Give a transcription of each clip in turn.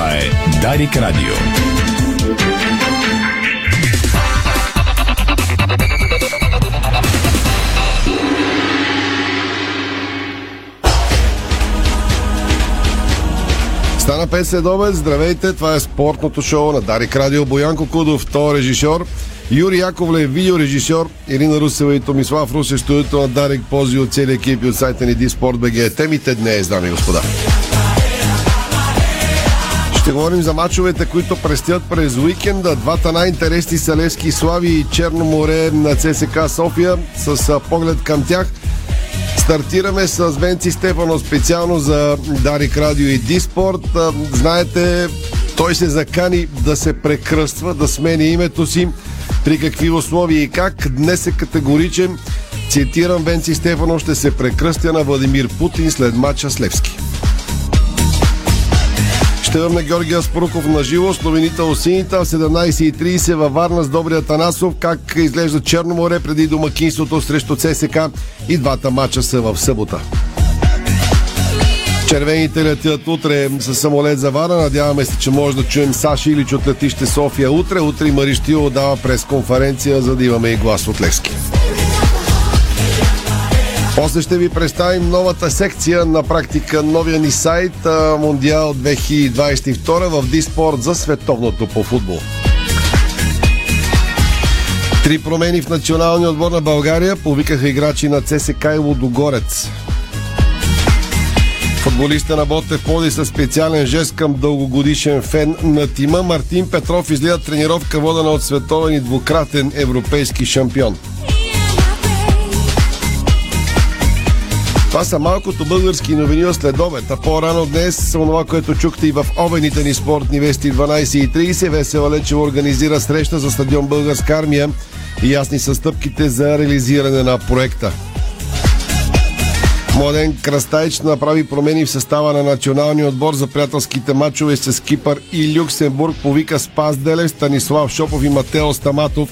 Това е Дарик Радио. Стана 5 следобед, здравейте, това е спортното шоу на Дарик Радио. Боянко Кудов, то е режисьор. Юри Яковлев, видеорежисьор, Ирина Русева и Томислав Русе, студиото на Дарик Пози от целия екип и от сайта ни Диспорт БГ. Темите днес, дами и господа. Ще говорим за мачовете, които предстоят през уикенда. Двата най-интересни са Левски Слави и Черно море на ЦСК София с поглед към тях. Стартираме с Венци Стефано специално за Дарик Радио и Диспорт. Знаете, той се закани да се прекръства, да смени името си. При какви условия и как? Днес е категоричен. Цитирам Венци Стефано ще се прекръстя на Владимир Путин след матча с Левски. Ще на Георгия Аспруков на живо с новините от сините в 17.30 във Варна с Добрия Танасов. Как изглежда Черно море преди домакинството срещу ЦСК и двата мача са в събота. Червените летят утре с самолет за Варна. Надяваме се, че може да чуем Саши или от летище София утре. Утре и Мариштио дава пресконференция, за да имаме и глас от Левски. После ще ви представим новата секция, на практика новия ни сайт Мондиал 2022 в Диспорт за световното по футбол. Три промени в националния отбор на България повикаха играчи на ЦСК и Лудогорец. Футболиста на Ботев поди със специален жест към дългогодишен фен на тима. Мартин Петров излия тренировка водена от световен и двукратен европейски шампион. Това са малкото български новини от следобед, а по-рано днес това, което чухте и в обените ни спортни вести 12.30. Весела Лечева организира среща за стадион Българска армия и ясни са стъпките за реализиране на проекта. Младен Крастайч направи промени в състава на националния отбор за приятелските матчове с Кипър и Люксембург. Повика Спас Делев, Станислав Шопов и Матео Стаматов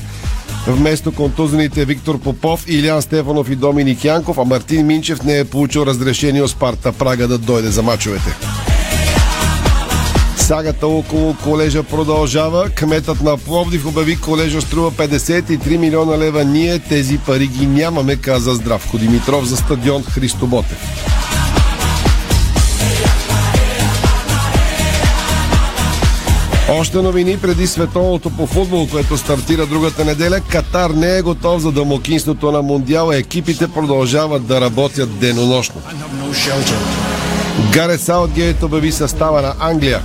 вместо контузените Виктор Попов, Илян Стефанов и Доминик Янков, а Мартин Минчев не е получил разрешение от Спарта Прага да дойде за мачовете. Сагата около колежа продължава. Кметът на Пловдив обяви колежа струва 53 милиона лева. Ние тези пари ги нямаме, каза Здравко Димитров за стадион Христо Ботев. Още новини преди световното по футбол, което стартира другата неделя. Катар не е готов за домокинството на Мондиала. Екипите продължават да работят денонощно. Гарет Саутгейт обяви състава на Англия.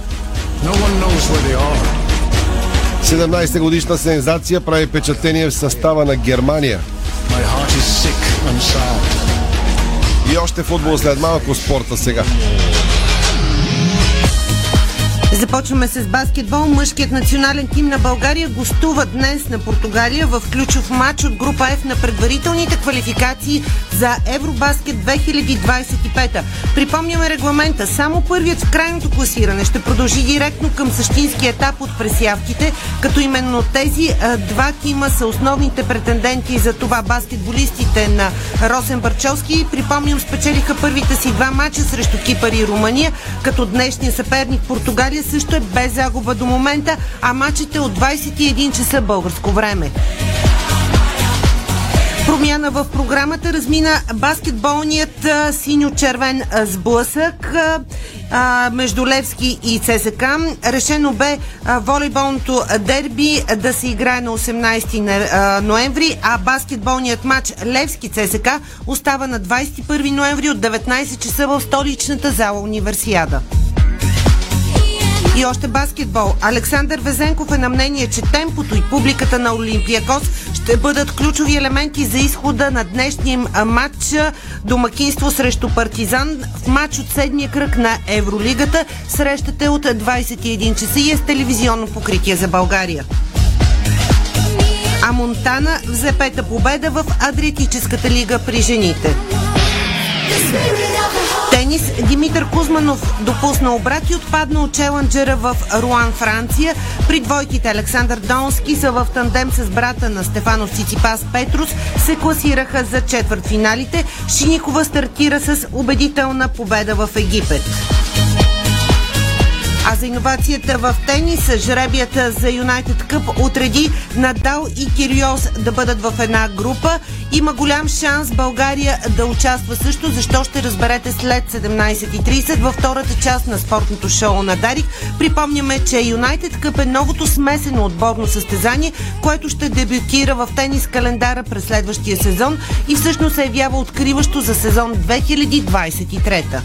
17 годишна сензация прави впечатление в състава на Германия. И още футбол след малко спорта сега. Започваме с баскетбол. Мъжкият национален тим на България гостува днес на Португалия в ключов матч от група F на предварителните квалификации за Евробаскет 2025. Припомняме регламента. Само първият в крайното класиране ще продължи директно към същински етап от пресявките, като именно тези два тима са основните претенденти за това баскетболистите на Росен Барчовски. Припомням, спечелиха първите си два мача срещу Кипър и Румъния, като днешния съперник Португалия също е без загуба до момента, а матчите от 21 часа българско време. Промяна в програмата размина баскетболният синьо-червен сблъсък а, между Левски и ЦСК. Решено бе а, волейболното дерби да се играе на 18 ноември, а баскетболният матч Левски ЦСК остава на 21 ноември от 19 часа в столичната зала Универсиада. И още баскетбол. Александър Везенков е на мнение, че темпото и публиката на Олимпиакос ще бъдат ключови елементи за изхода на днешния матч домакинство срещу Партизан в матч от седмия кръг на Евролигата. Срещате от 21 часа и е с телевизионно покритие за България. А Монтана взе пета победа в Адриатическата лига при жените. Тенис Димитър Кузманов допусна обрат и отпадна от челенджера в Руан, Франция. При двойките Александър Донски са в тандем с брата на Стефанов Циципас Петрус се класираха за четвърт финалите. Шиникова стартира с убедителна победа в Египет. А за иновацията в тениса. Жребията за Юнайтед Къп отреди Надал и Кириос да бъдат в една група. Има голям шанс България да участва също, защо ще разберете след 17.30 във втората част на спортното шоу на Дарик. Припомняме, че Юнайтед Къп е новото смесено отборно състезание, което ще дебютира в тенис календара през следващия сезон и всъщност се явява откриващо за сезон 2023.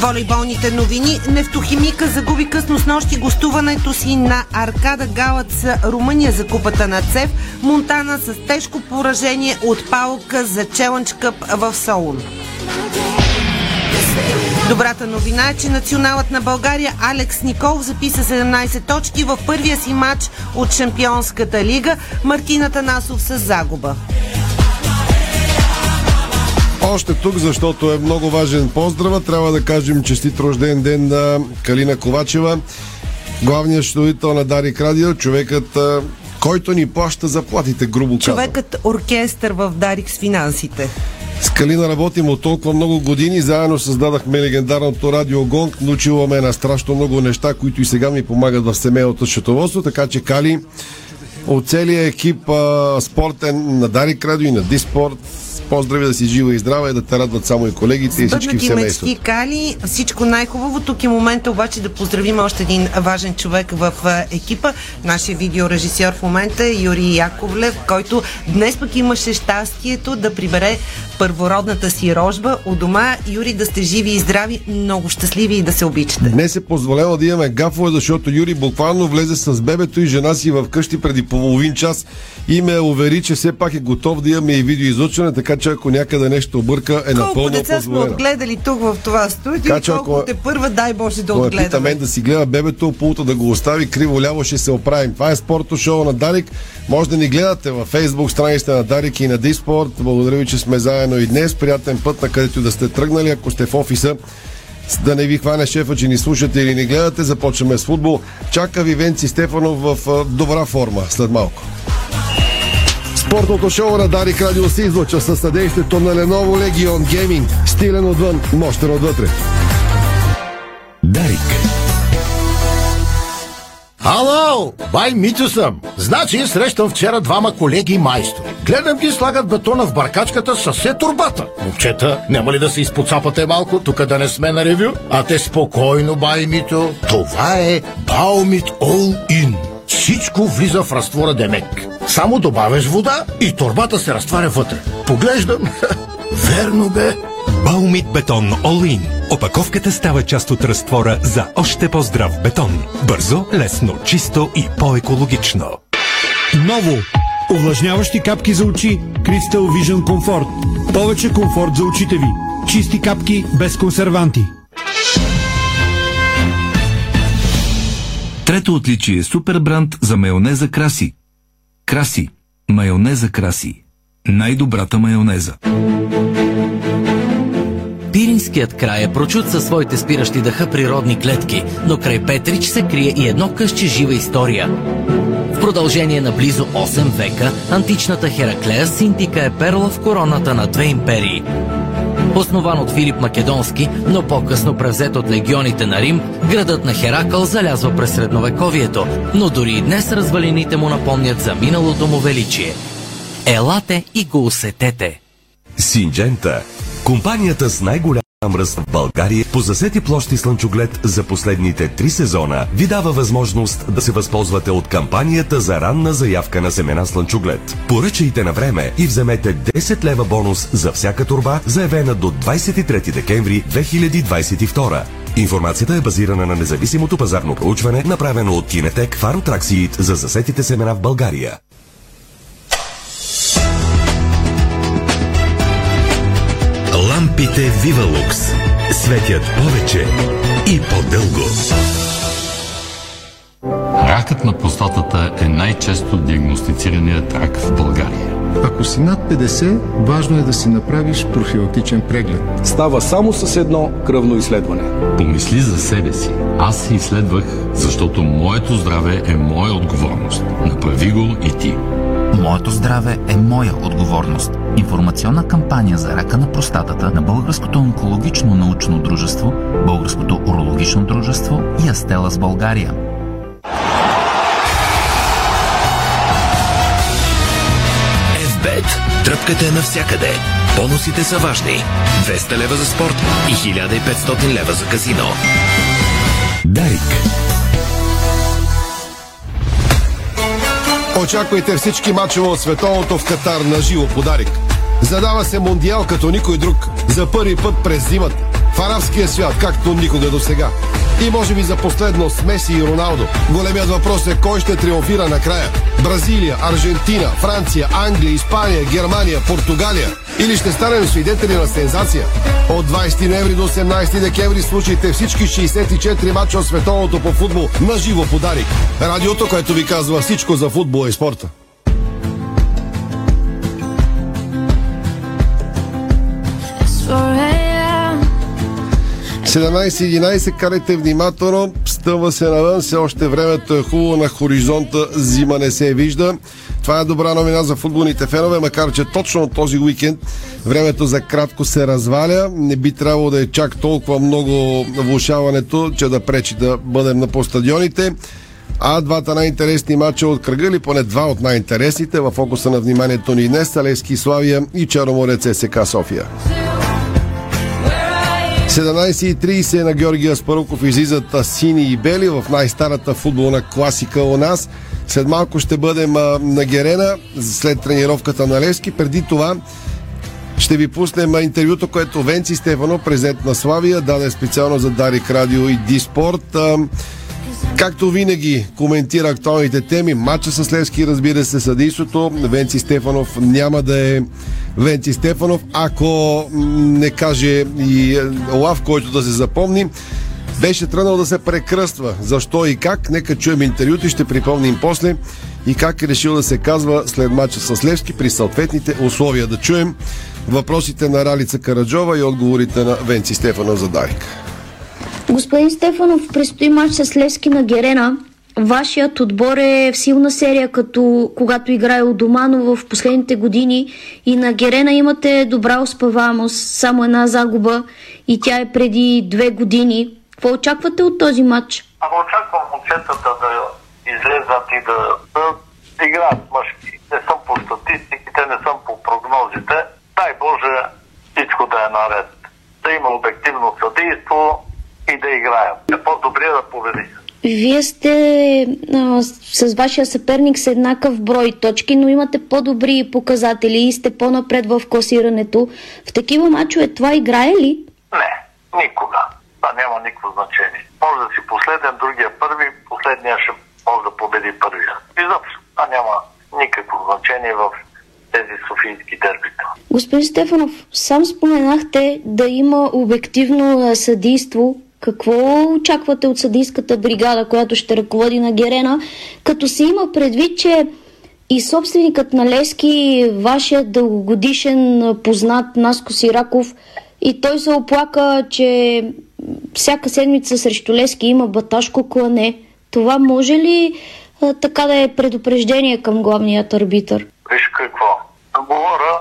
Волейболните новини. Нефтохимика загуби късно с нощи гостуването си на Аркада Галац Румъния за купата на ЦЕВ. Монтана с тежко поражение от палка за Челънч Къп в Солун. Добрата новина е, че националът на България Алекс Никол записа 17 точки в първия си матч от Шампионската лига. Мартина Танасов с загуба. Още тук, защото е много важен поздрава. Трябва да кажем честит рожден ден на Калина Ковачева, главният щитовител на Дарик Радио, човекът, който ни плаща заплатите, грубо казано. Човекът оркестър в Дарик с финансите. С Калина работим от толкова много години. Заедно създадахме легендарното радио Гонг. Научила ме на страшно много неща, които и сега ми помагат в семейното счетоводство. Така че, Кали, от целия екип а, спортен на Дарик Радио и на Диспорт Поздрави да си жива и здрава и да те радват само и колегите и всички в семейството. мечти, Кали. Всичко най-хубаво. Тук е момента обаче да поздравим още един важен човек в екипа. Нашия видеорежисьор в момента е Юрий Яковлев, който днес пък имаше щастието да прибере първородната си рожба у дома. Юри, да сте живи и здрави, много щастливи и да се обичате. Днес е позволено да имаме гафове, защото Юри буквално влезе с бебето и жена си в къщи преди половин час и ме увери, че все пак е готов да имаме и видеоизлъчване, така че ако някъде нещо обърка, е напълно Колко деца сме отгледали тук в това студио, така, че, ако, те първа, дай Боже да отгледаме. Пита мен да си гледа бебето, пулта да го остави, криво-ляво ще се оправим. Това е спорто шоу на Дарик. Може да ни гледате във Facebook страницата на Дарик и на Диспорт. Благодаря ви, че сме заедно и днес. Приятен път на където да сте тръгнали. Ако сте в офиса, да не ви хване шефа, че ни слушате или ни гледате. Започваме с футбол. Чака ви Венци Стефанов в добра форма след малко. Спортното шоу на Дарик Радио се излъчва със съдействието на Lenovo Legion Gaming. Стилен отвън, мощен отвътре. Дарик. Ало, бай Митю съм. Значи срещам вчера двама колеги майстори. Гледам ги слагат бетона в баркачката с все турбата. Момчета, няма ли да се изпоцапате малко, тук да не сме на ревю? А те спокойно, бай Митю. Това е Баумит All In. Всичко влиза в разтвора Демек. Само добавяш вода и турбата се разтваря вътре. Поглеждам. Верно бе. Баумит бетон In. Опаковката става част от разтвора за още по-здрав бетон. Бързо, лесно, чисто и по-екологично. Ново! Увлажняващи капки за очи Crystal Vision Comfort. Повече комфорт за очите ви. Чисти капки без консерванти. Трето отличие е супер бранд за майонеза Краси. Краси. Майонеза Краси. Най-добрата майонеза. Пиринският край е прочут със своите спиращи дъха природни клетки, но край Петрич се крие и едно къще жива история. В продължение на близо 8 века, античната Хераклея Синтика е перла в короната на две империи – Основан от Филип Македонски, но по-късно превзет от легионите на Рим, градът на Херакъл залязва през средновековието, но дори и днес развалините му напомнят за миналото му величие. Елате и го усетете! Синджента – компанията с най-голям ръст в България по засети площи слънчоглед за последните три сезона ви дава възможност да се възползвате от кампанията за ранна заявка на семена слънчоглед. Поръчайте на време и вземете 10 лева бонус за всяка турба, заявена до 23 декември 2022. Информацията е базирана на независимото пазарно проучване, направено от Кинетек Фармтраксиит за засетите семена в България. Лампите Вивалукс светят повече и по-дълго. Ракът на простатата е най-често диагностицираният рак в България. Ако си над 50, важно е да си направиш профилактичен преглед. Става само с едно кръвно изследване. Помисли за себе си. Аз се изследвах, защото моето здраве е моя отговорност. Направи го и ти. Моето здраве е моя отговорност. Информационна кампания за рака на простатата на Българското онкологично научно дружество, Българското урологично дружество и Астела с България. FBET. Тръпката е навсякъде. Бонусите са важни. 200 лева за спорт и 1500 лева за казино. Дарик. Очаквайте всички мачове от световното в Катар на живо подарик. Задава се мондиал като никой друг. За първи път през зимата. В арабския свят, както никога до сега. И може би за последно с Меси и Роналдо. Големият въпрос е кой ще триумфира накрая. Бразилия, Аржентина, Франция, Англия, Испания, Германия, Португалия. Или ще станем свидетели на сензация. От 20 ноември до 18 декември слушайте всички 64 мача от световното по футбол на живо подарик. Радиото, което ви казва всичко за футбол и спорта. 17.11, карайте внимателно, стъва се навън, все още времето е хубаво на хоризонта, зима не се вижда. Това е добра новина за футболните фенове, макар че точно този уикенд времето за кратко се разваля. Не би трябвало да е чак толкова много влушаването, че да пречи да бъдем на по стадионите. А двата най-интересни матча от кръга, или поне два от най-интересните, в фокуса на вниманието ни днес, Салески Славия и Черноморец СК София. 17.30 на Георгия Спаруков излизат сини и бели в най-старата футболна класика у нас. След малко ще бъдем на Герена, след тренировката на Левски. Преди това ще ви пуснем интервюто, което Венци Стефано, президент на Славия, даде специално за Дарик Радио и Диспорт. Както винаги коментира актуалните теми, матча с Левски, разбира се, съдейството. Венци Стефанов няма да е Венци Стефанов, ако не каже и Лав, който да се запомни. Беше тръгнал да се прекръства. Защо и как? Нека чуем интервюто и ще припомним после и как е решил да се казва след матча с Левски при съответните условия. Да чуем въпросите на Ралица Караджова и отговорите на Венци Стефанов за Дарик. Господин Стефанов, предстои матч с Левски на Герена. Вашият отбор е в силна серия, като когато играе у дома, но в последните години и на Герена имате добра успеваемост, само една загуба и тя е преди две години. Какво очаквате от този матч? Ако очаквам момчетата да излезнат и да, да играят мъжки. Не съм по статистиките, не съм по прогнозите. Дай Боже всичко да е наред. Да има обективно съдейство, и да играят. Е по-добре да победи. Вие сте а, с вашия съперник с еднакъв брой точки, но имате по-добри показатели и сте по-напред в класирането. В такива мачове това играе ли? Не, никога. Това няма никакво значение. Може да си последен, другия първи, последния ще може да победи първия. Изобщо. Това няма никакво значение в тези софийски дербита. Господин Стефанов, сам споменахте да има обективно съдийство какво очаквате от съдийската бригада, която ще ръководи на Герена, като се има предвид, че и собственикът на Лески, вашият дългогодишен познат Наско Сираков, и той се оплака, че всяка седмица срещу Лески има баташко клане. Това може ли а, така да е предупреждение към главният арбитър? Виж какво. Говоря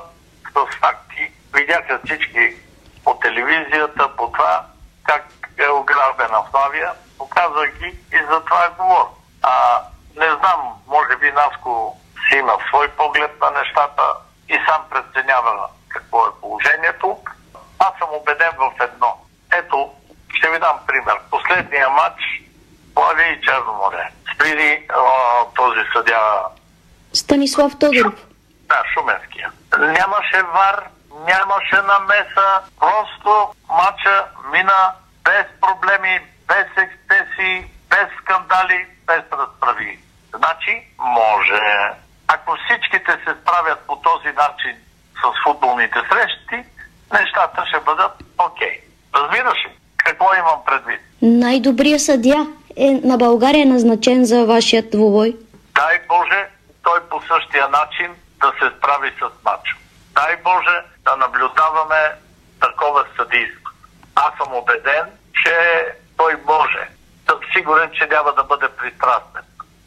с факти. Видяха всички по телевизията, по това, как е ограбена Славия, показах ги и за това е говоря. А, не знам, може би Наско си има свой поглед на нещата и сам преценява какво е положението. Аз съм убеден в едно. Ето, ще ви дам пример. Последния матч Славия и Черно море. Спири а, този съдя... Станислав Тодоров. Да, Шуменския. Нямаше вар, нямаше намеса, просто матча мина без проблеми, без ексцесии, без скандали, без разправи. Значи може. Ако всичките се справят по този начин с футболните срещи, нещата ще бъдат окей. Okay. Разбираш ли? Какво имам предвид? Най-добрият съдя е на България назначен за вашият двубой. Дай Боже, той по същия начин да се справи с матча. Дай Боже да наблюдаваме такова съдийство. Аз съм убеден, че той може. Съм сигурен, че няма да бъде пристрастен.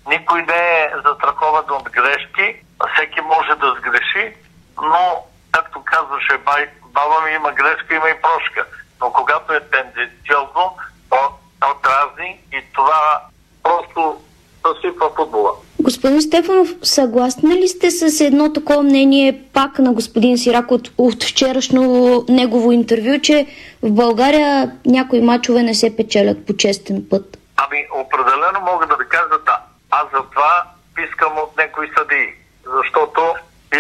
Никой не е застрахован от грешки, всеки може да сгреши, но, както казваше, бай, баба ми има грешка, има и прошка. Но когато е тенденциозно, то отразни и това просто съсипва футбола. Господин Стефанов, съгласни ли сте с едно такова мнение пак на господин Сирак от, от вчерашно негово интервю, че в България някои мачове не се печелят по честен път? Ами, определено мога да ви кажа да. Аз затова искам от някои съдии, защото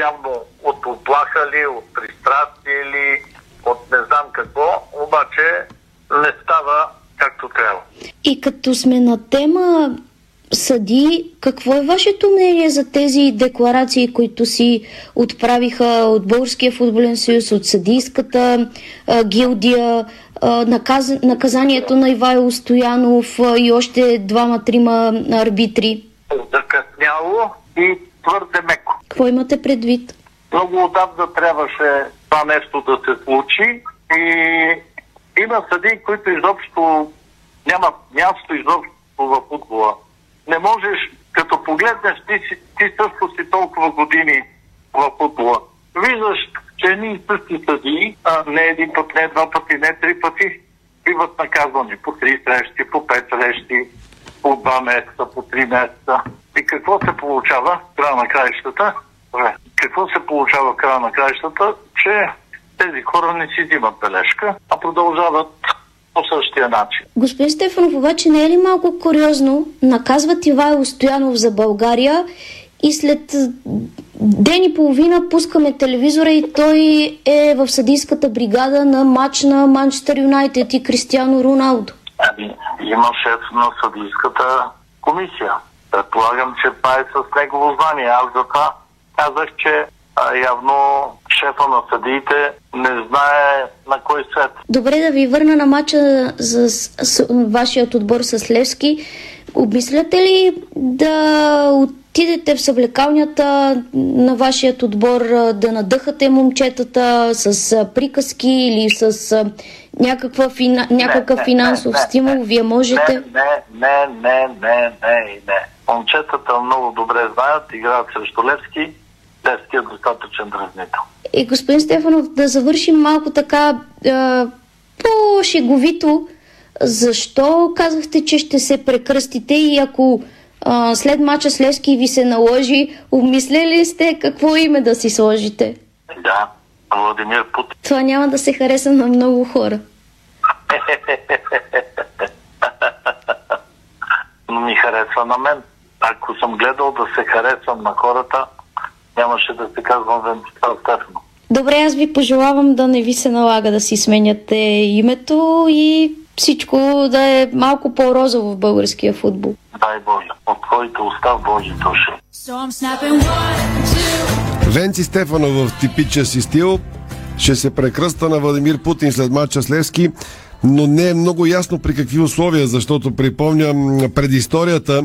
явно от оплаха ли, от пристрастие ли, от не знам какво, обаче не става както трябва. И като сме на тема съди, какво е вашето мнение за тези декларации, които си отправиха от Българския футболен съюз, от съдийската а, гилдия, а, наказ, наказанието на Ивайло Стоянов а, и още двама-трима арбитри? Закъсняло и твърде меко. Какво имате предвид? Много отдавна трябваше това нещо да се случи и има съдии, които изобщо нямат място изобщо в футбола. Не можеш, като погледнеш, ти, ти също си толкова години в футбола. Виждаш, че едни и същи съдии, а не един път, не два пъти, не три пъти, биват наказани по три срещи, по пет срещи, по два месеца, по три месеца. И какво се получава в края на краищата? Какво се получава в края на краищата? Че тези хора не си взимат бележка, а продължават по същия начин. Господин Стефанов, обаче не е ли малко куриозно? Наказват Ивайло Стоянов за България и след ден и половина пускаме телевизора и той е в съдийската бригада на матч на Манчестър Юнайтед и Кристиано Роналдо. Ами, има шеф на съдийската комисия. Предполагам, че това е с негово знание. Аз затова казах, че а, явно шефа на съдиите не знае на кой свет. Добре да ви върна на матча за с, с, вашият отбор с Левски. Обмисляте ли да отидете в съвлекалнята на вашият отбор, да надъхате момчетата с приказки или с някаква фина, някакъв не, финансов не, не, стимул? Не, Вие можете... Не, не, не, не, не, не. Момчетата много добре знаят, играят срещу Левски Левски е достатъчен дразнител. И господин Стефанов, да завършим малко така по-шеговито. Защо казахте, че ще се прекръстите и ако а, след мача с Левски ви се наложи, обмисляли сте какво име да си сложите? Да, Владимир Путин. Това няма да се хареса на много хора. Но ми харесва на мен. Ако съм гледал да се харесвам на хората, нямаше да се казвам Венцислав Стефанов. Добре, аз ви пожелавам да не ви се налага да си сменяте името и всичко да е малко по-розово в българския футбол. Дай Боже, от твоите уста в Божи души. Венци Стефанов в типичен си стил ще се прекръста на Владимир Путин след матча с Левски, но не е много ясно при какви условия, защото припомням предисторията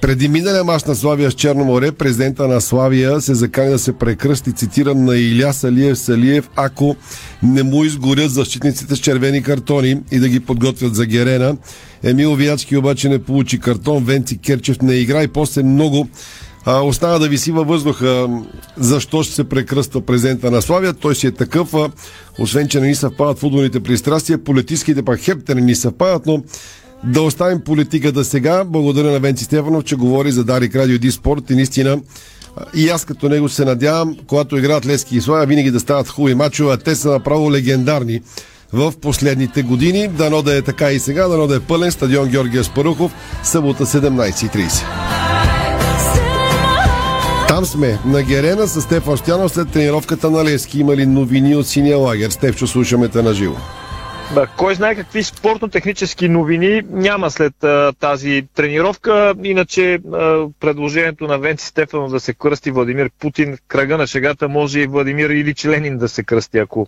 преди миналия мач на Славия с Черно море, президента на Славия се закани да се прекръсти, цитирам, на Иля Салиев Салиев, ако не му изгорят защитниците с червени картони и да ги подготвят за Герена. Емил Виячки обаче не получи картон, Венци Керчев не игра и после много а, остана да виси във въздуха защо ще се прекръства президента на Славия. Той си е такъв, а, освен че не ни съвпадат футболните пристрастия, политическите пак хепте не ни съвпадат, но да оставим политиката сега. Благодаря на Венци Стефанов, че говори за Дарик Радио Ди Спорт и наистина и аз като него се надявам, когато играят Лески и Славя, винаги да стават хубави мачове, те са направо легендарни в последните години. Дано да е така и сега, дано да е пълен стадион Георгия Спарухов, събота 17.30. Там сме, на Герена с Стефан Стянов след тренировката на Лески. Има ли новини от синия лагер? Стефчо, слушаме те на живо. Да, кой знае какви спортно-технически новини няма след а, тази тренировка. Иначе а, предложението на Венци Стефанов да се кръсти Владимир Путин, кръга на шегата може и Владимир Илич Ленин да се кръсти, ако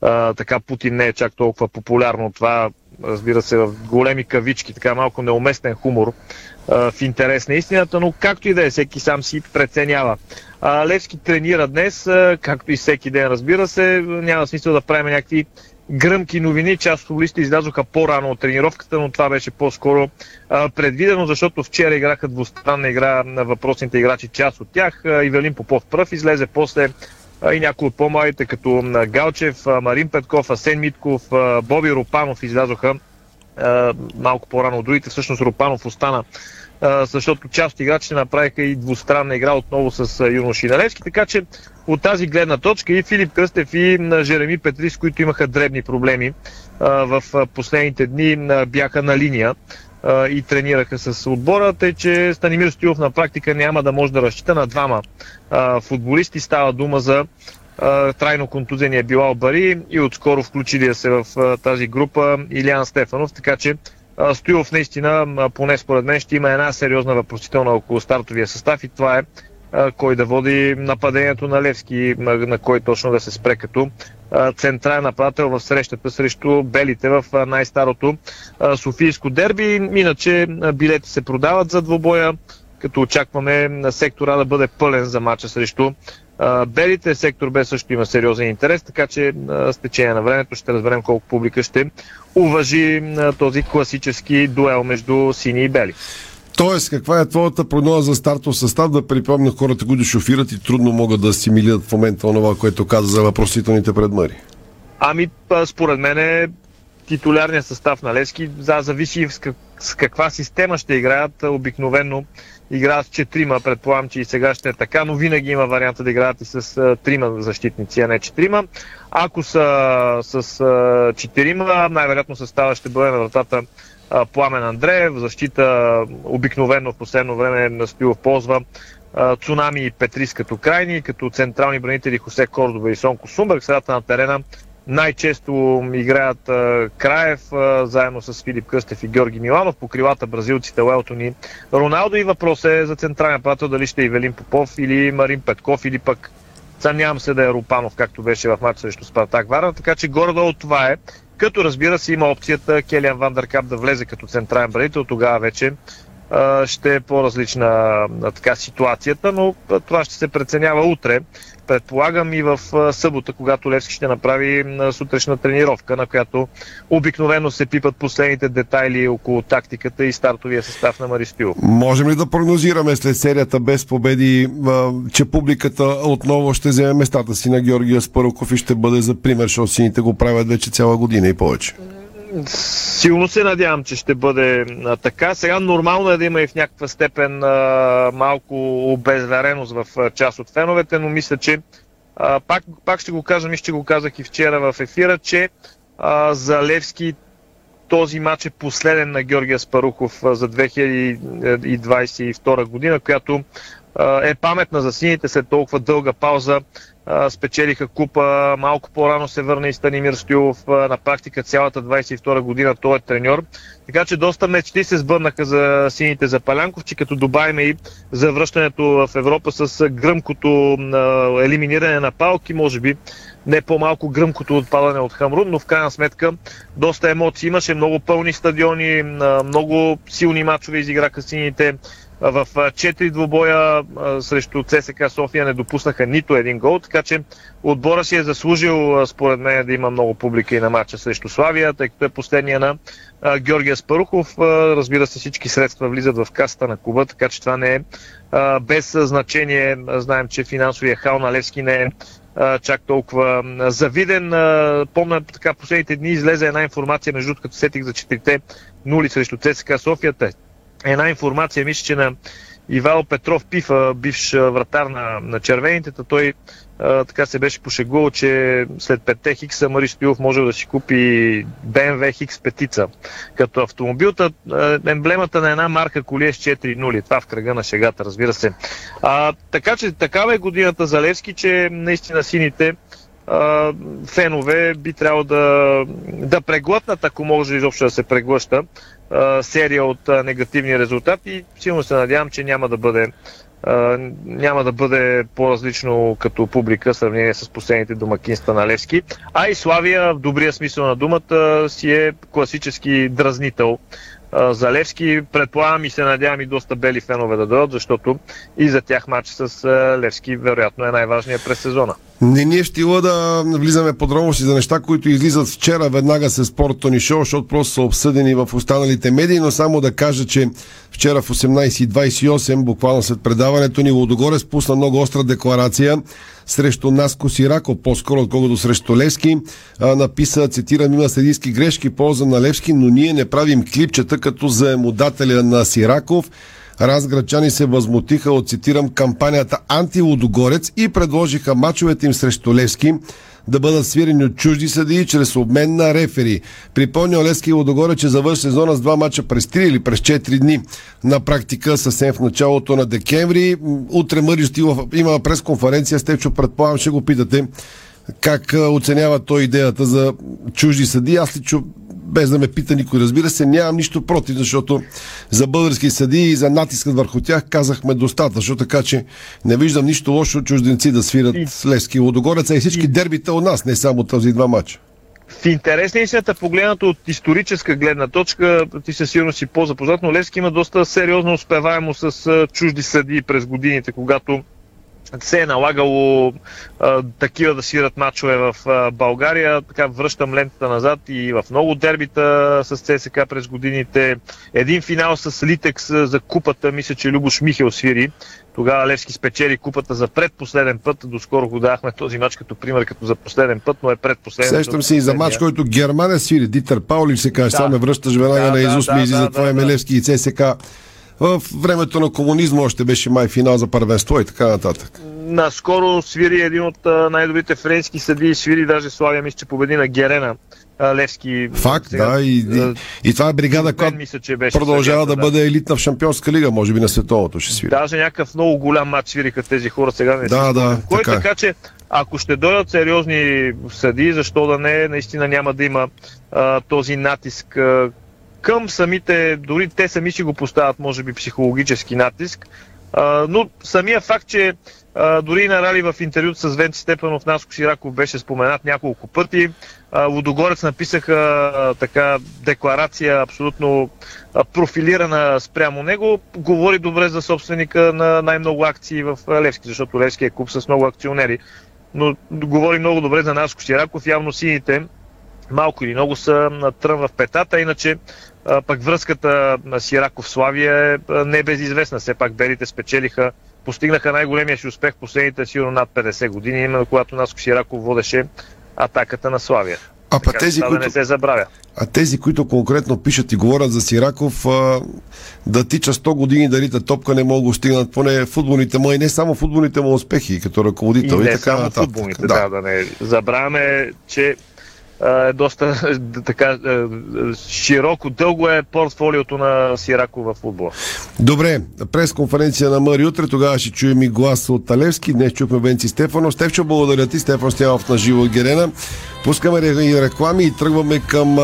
а, така Путин не е чак толкова популярно. Това, разбира се, в големи кавички, така малко неуместен хумор а, в интерес на истината, но както и да е, всеки сам си преценява. А, Левски тренира днес, а, както и всеки ден, разбира се. Няма смисъл да правим някакви гръмки новини. Част от футболистите излязоха по-рано от тренировката, но това беше по-скоро предвидено, защото вчера играха двустранна игра на въпросните играчи, част от тях. Ивелин Попов пръв излезе, после и някои от по-малите, като Галчев, Марин Петков, Асен Митков, Боби Ропанов излязоха малко по-рано от другите. Всъщност Ропанов остана а, защото част от играчите направиха и двустранна игра отново с юноши на Левски, така че от тази гледна точка и Филип Кръстев и Жереми Петрис, които имаха дребни проблеми в последните дни, бяха на линия и тренираха с отбора, тъй че Станимир Стоилов на практика няма да може да разчита на двама футболисти. Става дума за трайно контузения Билал Бари и отскоро включили се в тази група Илиан Стефанов, така че Стоилов наистина, поне според мен, ще има една сериозна въпросителна около стартовия състав и това е кой да води нападението на Левски, на кой точно да се спре като централен нападател в срещата срещу белите в най-старото Софийско дерби. Иначе билети се продават за двобоя, като очакваме на сектора да бъде пълен за мача срещу Белите сектор Б също има сериозен интерес, така че с течение на времето ще разберем колко публика ще уважи този класически дуел между сини и бели. Тоест, каква е твоята прогноза за стартов състав? Да припомня хората, които шофират и трудно могат да асимилират в момента онова, което каза за въпросителните предмъри. Ами, според мен е титулярният състав на Лески, за зависи с каква система ще играят. Обикновено играят с четирима, предполагам, че и сега ще е така, но винаги има варианта да играят и с трима защитници, а не четирима. Ако са с четирима, най-вероятно състава ще бъде на вратата Пламен Андреев, защита обикновено в последно време Настилов ползва Цунами и Петрис като крайни, като централни бранители Хосе Кордова и Сонко Сумбърг, средата на терена най-често играят а, Краев а, заедно с Филип Кръстев и Георги Миланов, по крилата бразилците Уелтон Роналдо и въпрос е за централния прател дали ще е Ивелин Попов или Марин Петков или пък съмнявам се да е Рупанов, както беше в матча срещу Спартак Варна, така че горе-долу това е. Като разбира се има опцията Келиан Вандеркап да влезе като централен бранител, тогава вече ще е по-различна така ситуацията, но това ще се преценява утре. Предполагам и в събота, когато Левски ще направи сутрешна тренировка, на която обикновено се пипат последните детайли около тактиката и стартовия състав на Маристил. Можем ли да прогнозираме след серията без победи, че публиката отново ще вземе местата си на Георгия Спаруков и ще бъде за пример, защото сините го правят вече цяла година и повече? Силно се надявам, че ще бъде а, така. Сега нормално е да има и в някаква степен а, малко обезвереност в а, част от феновете, но мисля, че а, пак, пак ще го кажа, и ще го казах и вчера в ефира, че а, за Левски този матч е последен на Георгия Спарухов за 2022 година, която е паметна за сините след толкова дълга пауза спечелиха купа, малко по-рано се върна и Станимир Стоилов, на практика цялата 22 година той е треньор. Така че доста мечти се сбърнаха за сините за Палянковчи, като добавим и завръщането в Европа с гръмкото елиминиране на палки, може би не по-малко гръмкото отпадане от Хамрун, но в крайна сметка доста емоции имаше, много пълни стадиони, много силни матчове изиграха сините. В четири двубоя срещу ЦСК София не допуснаха нито един гол, така че отбора си е заслужил според мен да има много публика и на матча срещу Славия, тъй като е последния на Георгия Спарухов. Разбира се, всички средства влизат в касата на клуба, така че това не е без значение. Знаем, че финансовия хал на Левски не е чак толкова завиден. Помня така последните дни излезе една информация, между като сетих за четирите нули срещу ЦСКА София една информация, мисля, че на Ивал Петров Пифа, бивш вратар на, на червените, той а, така се беше пошегувал, че след 5 хикса Мари Стоилов може да си купи BMW Хикс петица като автомобилта. Емблемата на една марка коли е с 4 нули. Това в кръга на шегата, разбира се. А, така че такава е годината за Левски, че наистина сините фенове би трябвало да, да преглътнат, ако може изобщо да се преглъща, а, серия от а, негативни резултати. Силно се надявам, че няма да бъде Uh, няма да бъде по-различно като публика в сравнение с последните домакинства на Левски. А и Славия, в добрия смисъл на думата, си е класически дразнител за Левски. Предполагам и се надявам и доста бели фенове да дойдат, защото и за тях матч с Левски вероятно е най-важният през сезона. Не ни е щила да влизаме подробности за неща, които излизат вчера веднага с спортното ни шоу, защото просто са обсъдени в останалите медии, но само да кажа, че вчера в 18.28, буквално след предаването ни, Лодогоре спусна много остра декларация срещу Наско Сирако, по-скоро отколкото срещу Левски. А, написа, цитирам, има съдийски грешки полза на Левски, но ние не правим клипчета като заемодателя на Сираков. Разградчани се възмутиха от, цитирам, кампанията Антилодогорец и предложиха мачовете им срещу Левски да бъдат свирени от чужди съдии чрез обмен на рефери. Припомня Левски и Лодогорец, че завърши сезона с два мача през 3 или през 4 дни. На практика съвсем в началото на декември. Утре Мъри има пресконференция с Течо, предполагам, ще го питате как оценява той идеята за чужди съди. Аз лично без да ме пита никой, разбира се, нямам нищо против, защото за български съди и за натискът върху тях казахме достатъчно, така че не виждам нищо лошо чужденци да свират и... Лески и Лодогорец, а и всички и... дербита от нас, не само този два матча. В интерес на истината, погледнато от историческа гледна точка, ти със сигурност си по-запознат, но Левски има доста сериозно успеваемо с чужди съди през годините, когато се е налагало а, такива да свират матчове в а, България. Така връщам лентата назад и в много дербита с ЦСК през годините. Един финал с Литекс за купата, мисля, че Любош Михел свири. Тогава Левски спечели купата за предпоследен път. Доскоро го дахме този матч като пример, като за последен път, но е предпоследен. Сещам се и за матч, който Германия свири. Дитър Паули се каже, да. само ме връщаш веднага да, на Изус да, ми излиза да, това да, е Мелевски и ЦСК в времето на комунизма още беше май финал за първенство и така нататък. Наскоро свири един от най-добрите френски съди, свири даже Славия, мисля, че победи на Герена. Левски. Факт, сега, да. И, и, и това е бригада, която продължава да, да бъде елитна в Шампионска лига, може би на световното ще свири. Даже някакъв много голям матч свириха тези хора сега. Не да, да. Кой така, е. така, че ако ще дойдат сериозни съди, защо да не, наистина няма да има а, този натиск а, към самите, дори те сами си го поставят, може би, психологически натиск. А, но самия факт, че а, дори на Рали в интервю с Венци Степанов Наско Сираков беше споменат няколко пъти. А, Лудогорец написаха а, така декларация абсолютно а, профилирана спрямо него. Говори добре за собственика на най-много акции в Левски, защото Левски е клуб с много акционери. Но говори много добре за Наско Сираков. Явно сините малко или много са трън в петата, иначе пък връзката на Сираков Славия е не безизвестна. Все пак белите спечелиха, постигнаха най-големия си успех последните сигурно над 50 години, именно когато Наско Сираков водеше атаката на Славия. А па тези, които... да не се забравя. А тези, които конкретно пишат и говорят за Сираков, а, да тича 100 години да рита топка, не могат да стигнат поне футболните му и не само футболните му успехи като ръководител и, и не така само нататък. футболните, да. да, да не забравяме, че е доста така широко, дълго е портфолиото на Сирако в футбола. Добре, пресконференция на Мъри утре, тогава ще чуем и глас от Талевски. Днес чухме Венци Стефанов. Стефчо, благодаря ти. Стефан Стянов на живо Герена. Пускаме и реклами и тръгваме към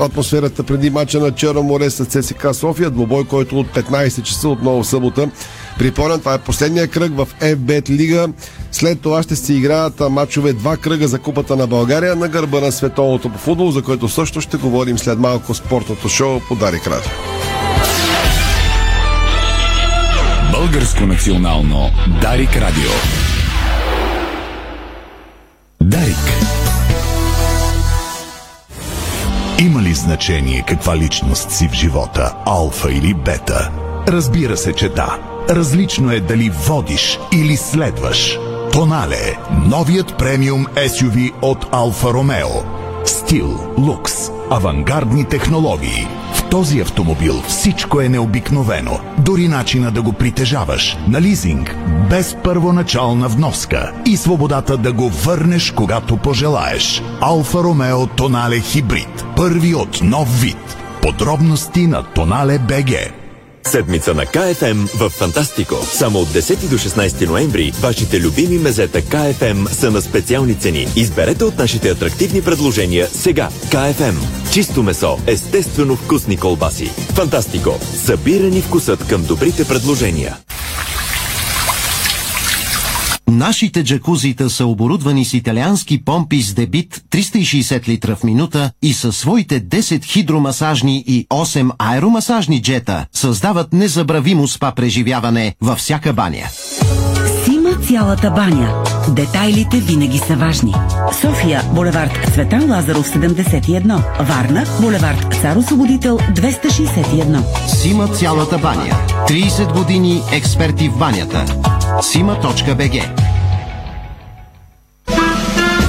атмосферата преди мача на Черно море с ЦСК София. Двобой, който от 15 часа отново събота Припомням, това е последния кръг в FBET Лига. След това ще се играят матчове два кръга за Купата на България на гърба на световното по футбол, за което също ще говорим след малко спортното шоу по Дарик Радио. Българско национално Дарик Радио. Дарик. Има ли значение каква личност си в живота, алфа или бета? Разбира се, че да. Различно е дали водиш или следваш. Тонале – новият премиум SUV от Алфа Ромео. Стил, лукс, авангардни технологии. В този автомобил всичко е необикновено. Дори начина да го притежаваш. На лизинг, без първоначална вноска. И свободата да го върнеш, когато пожелаеш. Алфа Ромео Тонале Хибрид. Първи от нов вид. Подробности на Тонале БГ. Седмица на КФМ в Фантастико. Само от 10 до 16 ноември вашите любими мезета КФМ са на специални цени. Изберете от нашите атрактивни предложения сега. КФМ. Чисто месо, естествено вкусни колбаси. Фантастико. Събирани вкусът към добрите предложения. Нашите джакузита са оборудвани с италиански помпи с дебит 360 литра в минута и със своите 10 хидромасажни и 8 аеромасажни джета създават незабравимо спа преживяване във всяка баня. Сима цялата баня. Детайлите винаги са важни. София, булевард Цветан Лазаров 71. Варна, булевард Цар Освободител 261. Сима цялата баня. 30 години експерти в банята. Сима.бг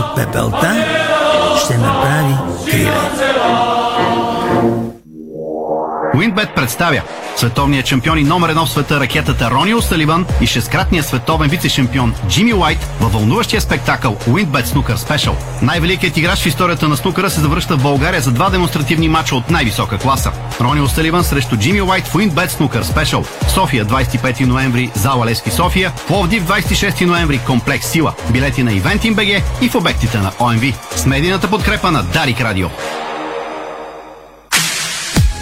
От пепелта ще направи криле. Уинбет представя световният шампион и номер едно в света ракетата Рони Осаливан и шесткратният световен вице-шампион Джимми Уайт във вълнуващия спектакъл Уинбет Снукър Спешъл. Най-великият играч в историята на снукъра се завръща в България за два демонстративни мача от най-висока класа. Рони Осаливан срещу Джимми Уайт в Уинбет Снукър Спешъл. София 25 ноември, зала Лески София. Пловдив 26 ноември, комплекс Сила. Билети на Eventim BG и в обектите на ОМВ. С медийната подкрепа на Дарик Радио.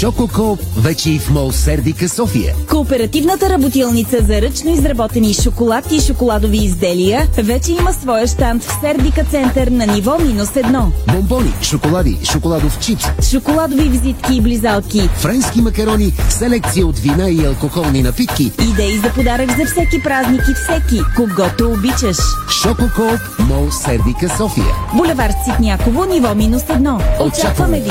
Шококоп вече и в Мол Сердика София. Кооперативната работилница за ръчно изработени шоколад и шоколадови изделия вече има своя штант в Сердика център на ниво минус едно. Бомбони, шоколади, шоколадов чипс, Шоколадови визитки и близалки. френски макарони, селекция от вина и алкохолни напитки. Идеи за подарък за всеки празник и всеки, когато обичаш. Шококоп Мол Сердика София. Булевард Ситняково, ниво минус едно. Очакваме ви!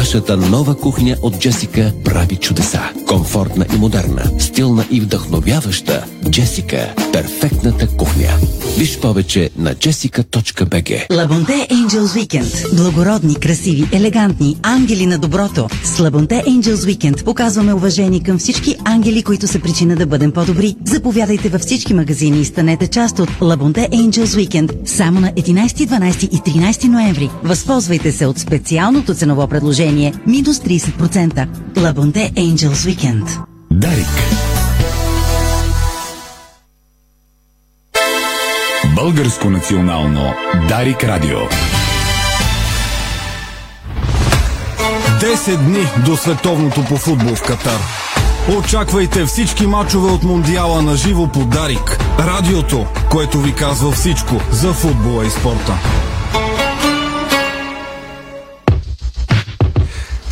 Вашата нова кухня от Джесика прави чудеса. Комфортна и модерна, стилна и вдъхновяваща. Джесика – перфектната кухня. Виж повече на jessica.bg Лабонте Angels Weekend. Благородни, красиви, елегантни, ангели на доброто. С Лабонте Angels Weekend показваме уважение към всички ангели, които са причина да бъдем по-добри. Заповядайте във всички магазини и станете част от Лабонте Angels Weekend само на 11, 12 и 13 ноември. Възползвайте се от специалното ценово предложение минус 30%. Лабонте Angels Weekend. Дарик. Българско национално Дарик Радио. 10 дни до световното по футбол в Катар. Очаквайте всички мачове от Мондиала на живо по Дарик. Радиото, което ви казва всичко за футбола и спорта.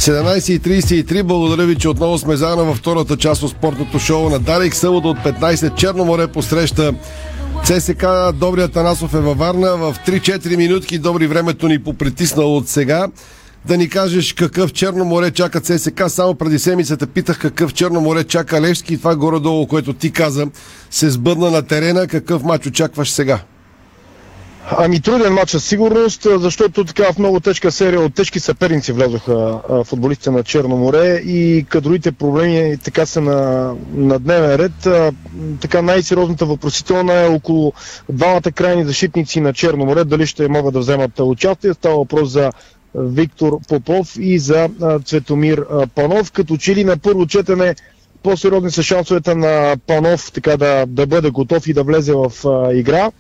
17.33, благодаря ви, че отново сме заедно във втората част от спортното шоу на Дарик. Събота от 15 Черно море посреща ЦСК Добрият Танасов е във Варна. В 3-4 минутки добри времето ни попритиснало от сега. Да ни кажеш какъв Черно море чака ЦСК. Само преди седмицата питах какъв Черно море чака Левски. Това горе-долу, което ти каза, се сбъдна на терена. Какъв матч очакваш сега? Ами труден матч със сигурност, защото така в много тежка серия от тежки съперници влезоха а, футболистите на Черно море и кадровите проблеми така са на, на дневен ред. А, така най-сериозната въпросителна е около двамата крайни защитници на Черно море, дали ще могат да вземат участие. Става въпрос за Виктор Попов и за Цветомир Панов, като че ли на първо четене по-сериозни са шансовете на Панов така да, да бъде готов и да влезе в а, игра.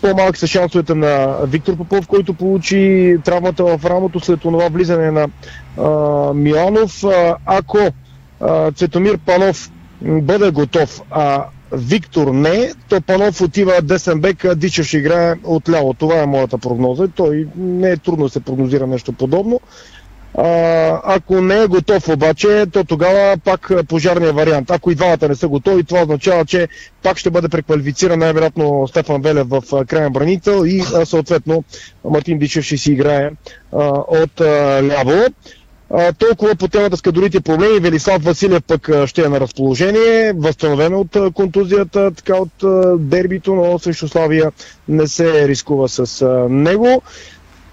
По-малки са шансовете на Виктор Попов, който получи травмата в рамото след това влизане на а, Миланов. Ако а, Цветомир Панов бъде готов, а Виктор не, то Панов отива десен бек, Дичев ще играе отляво. Това е моята прогноза. Той не е трудно да се прогнозира нещо подобно. А, ако не е готов обаче, то тогава пак пожарния вариант. Ако и двамата не са готови, това означава, че пак ще бъде преквалифициран най-вероятно Стефан Велев в крайен бранител и а, съответно Мартин Дичев ще си играе а, от а, ляво. А, толкова по темата с кадровите проблеми. Велислав Василев пък ще е на разположение, възстановен от контузията, така от дербито, но срещу Славия не се рискува с него.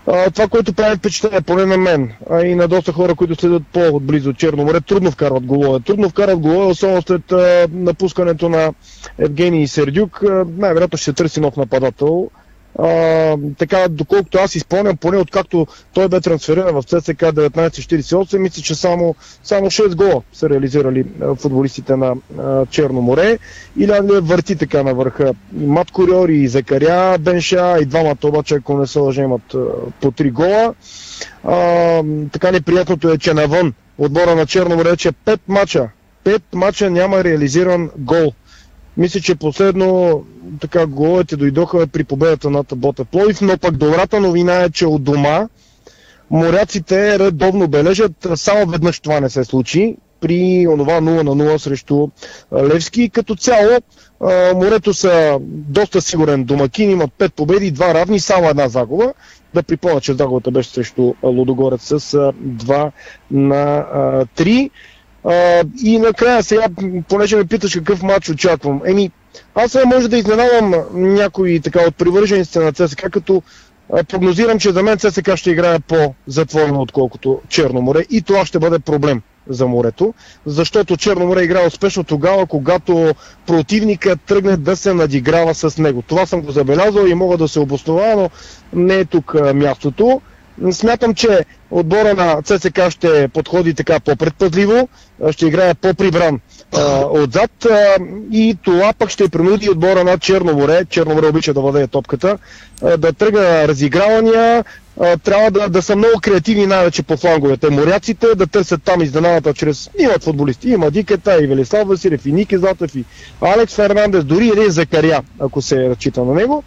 Това, което прави впечатление, поне на мен, а и на доста хора, които следят по-отблизо от Черно море, трудно вкарват голове. Трудно вкарват голове, особено след а, напускането на Евгений Сердюк. Най-вероятно ще търси нов нападател. А, така, доколкото аз изпълням, поне откакто той бе трансфериран в ЦСК 1948, мисля, че само, само 6 гола са реализирали футболистите на а, Черно море. И Лядлия върти така на върха. И Мат Куриор и Закаря Бенша, и двамата обаче, ако не се лъжа, имат а, по 3 гола. А, така неприятното е, че навън отбора на Черно море, че 5 мача, 5 мача няма реализиран гол. Мисля, че последно така головете дойдоха при победата над Бота Пловив, но пък добрата новина е, че от дома моряците редовно бележат. Само веднъж това не се случи при онова 0 на 0 срещу Левски. Като цяло морето са доста сигурен домакин, имат 5 победи, 2 равни, само една загуба. Да припомня, че загубата беше срещу Лудогорец с 2 на 3. А, и накрая сега, понеже ме питаш какъв матч очаквам. Еми, аз сега може да изненадам някои така от привържениците на ЦСКА, като прогнозирам, че за мен ЦСКА ще играе по-затворено, отколкото Черно море. И това ще бъде проблем за морето, защото Черно море играе успешно тогава, когато противника тръгне да се надиграва с него. Това съм го забелязал и мога да се обоснова, но не е тук мястото. Смятам, че отбора на ЦСК ще подходи така по-предпазливо, ще играе по-прибран а, отзад а, и това пък ще принуди отбора на Черноморе, Черноморе обича да владее топката, а, да тръгне разигравания, а, трябва да, да са много креативни най-вече по фланговете. Моряците да търсят там изненадата чрез... Имат футболисти, има Дикета, и Велислав Василев, и Ники Златев, и Алекс Фернандес, дори един Закаря, ако се разчита на него.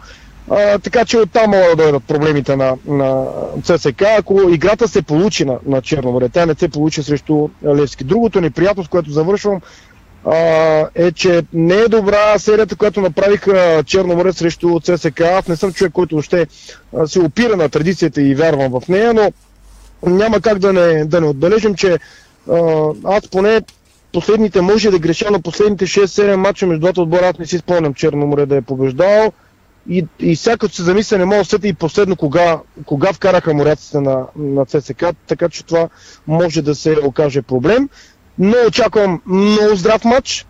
А, така че оттам могат да дойдат проблемите на, на ЦСК, ако играта се получи на, на Черноморе. Тя не се получи срещу Левски. Другото неприятно, с което завършвам, а, е, че не е добра серията, която направиха Черноморе срещу ЦСК. Аз не съм човек, който още се опира на традицията и вярвам в нея, но няма как да не, да не отбележим, че а, аз поне последните, може да греша, на последните 6-7 мача между двата отбора, аз не си спомням Черноморе да е побеждал. И, и сега се замисля, не мога да сетя и последно кога, кога вкараха моряците на, на ЦСК, така че това може да се окаже проблем. Но очаквам много здрав матч.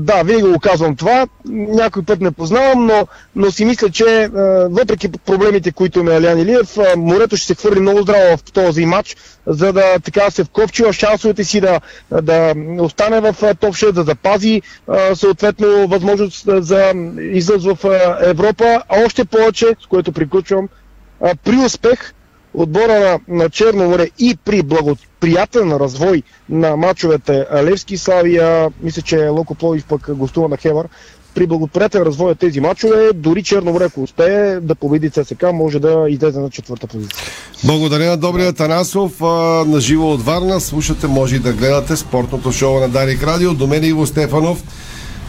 Да, винаги го казвам това. Някой път не познавам, но, но си мисля, че uh, въпреки проблемите, които има Алян Илиев, uh, морето ще се хвърли много здраво в този матч, за да така се вкопчи в шансовете си да, да остане в топ 6, да запази съответно възможност за излъз в Европа, а още повече, с което приключвам, при успех отбора на, на Черно и при благоприятен развой на мачовете Левски Славия, мисля, че Локо Пловив пък гостува на Хевър, при благоприятен развой на тези мачове, дори Черно море, ако успее да победи ЦСК, може да излезе на четвърта позиция. Благодаря на Добрия Танасов. На живо от Варна. Слушате, може и да гледате спортното шоу на Дарик Радио. До мен е Иво Стефанов.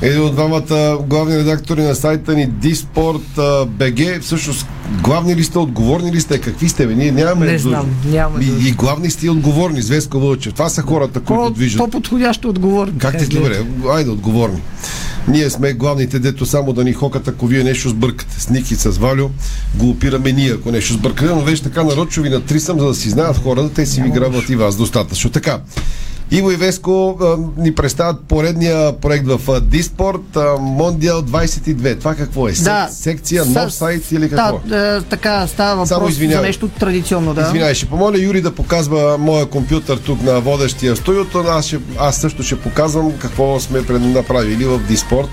Един от двамата главни редактори на сайта ни Диспорт БГ. Всъщност, главни ли сте, отговорни ли сте? Какви сте? Бе? Ние нямаме. Не знам, няма. И, и главни сте и отговорни. Звездка Вълчев. Това са хората, които движат. По-подходящо отговорни. Как ти добре? Айде, отговорни. Ние сме главните, дето само да ни хокат, ако вие нещо сбъркате. С Ники, с Валю, го опираме ние, ако нещо сбъркате. Но вече така нарочно ви натрисам, за да си знаят хората, те си ви грабват и вас достатъчно. Така. Иво и Веско а, ни представят поредния проект в Диспорт, Мондиал 22. Това какво е? Да. Секция, нов сайт или какво? Да, е, така става въпрос за нещо традиционно. Да. Извинявай, ще помоля Юри да показва моя компютър тук на водещия в студиото. Аз, ще, аз също ще показвам какво сме направили в Диспорт.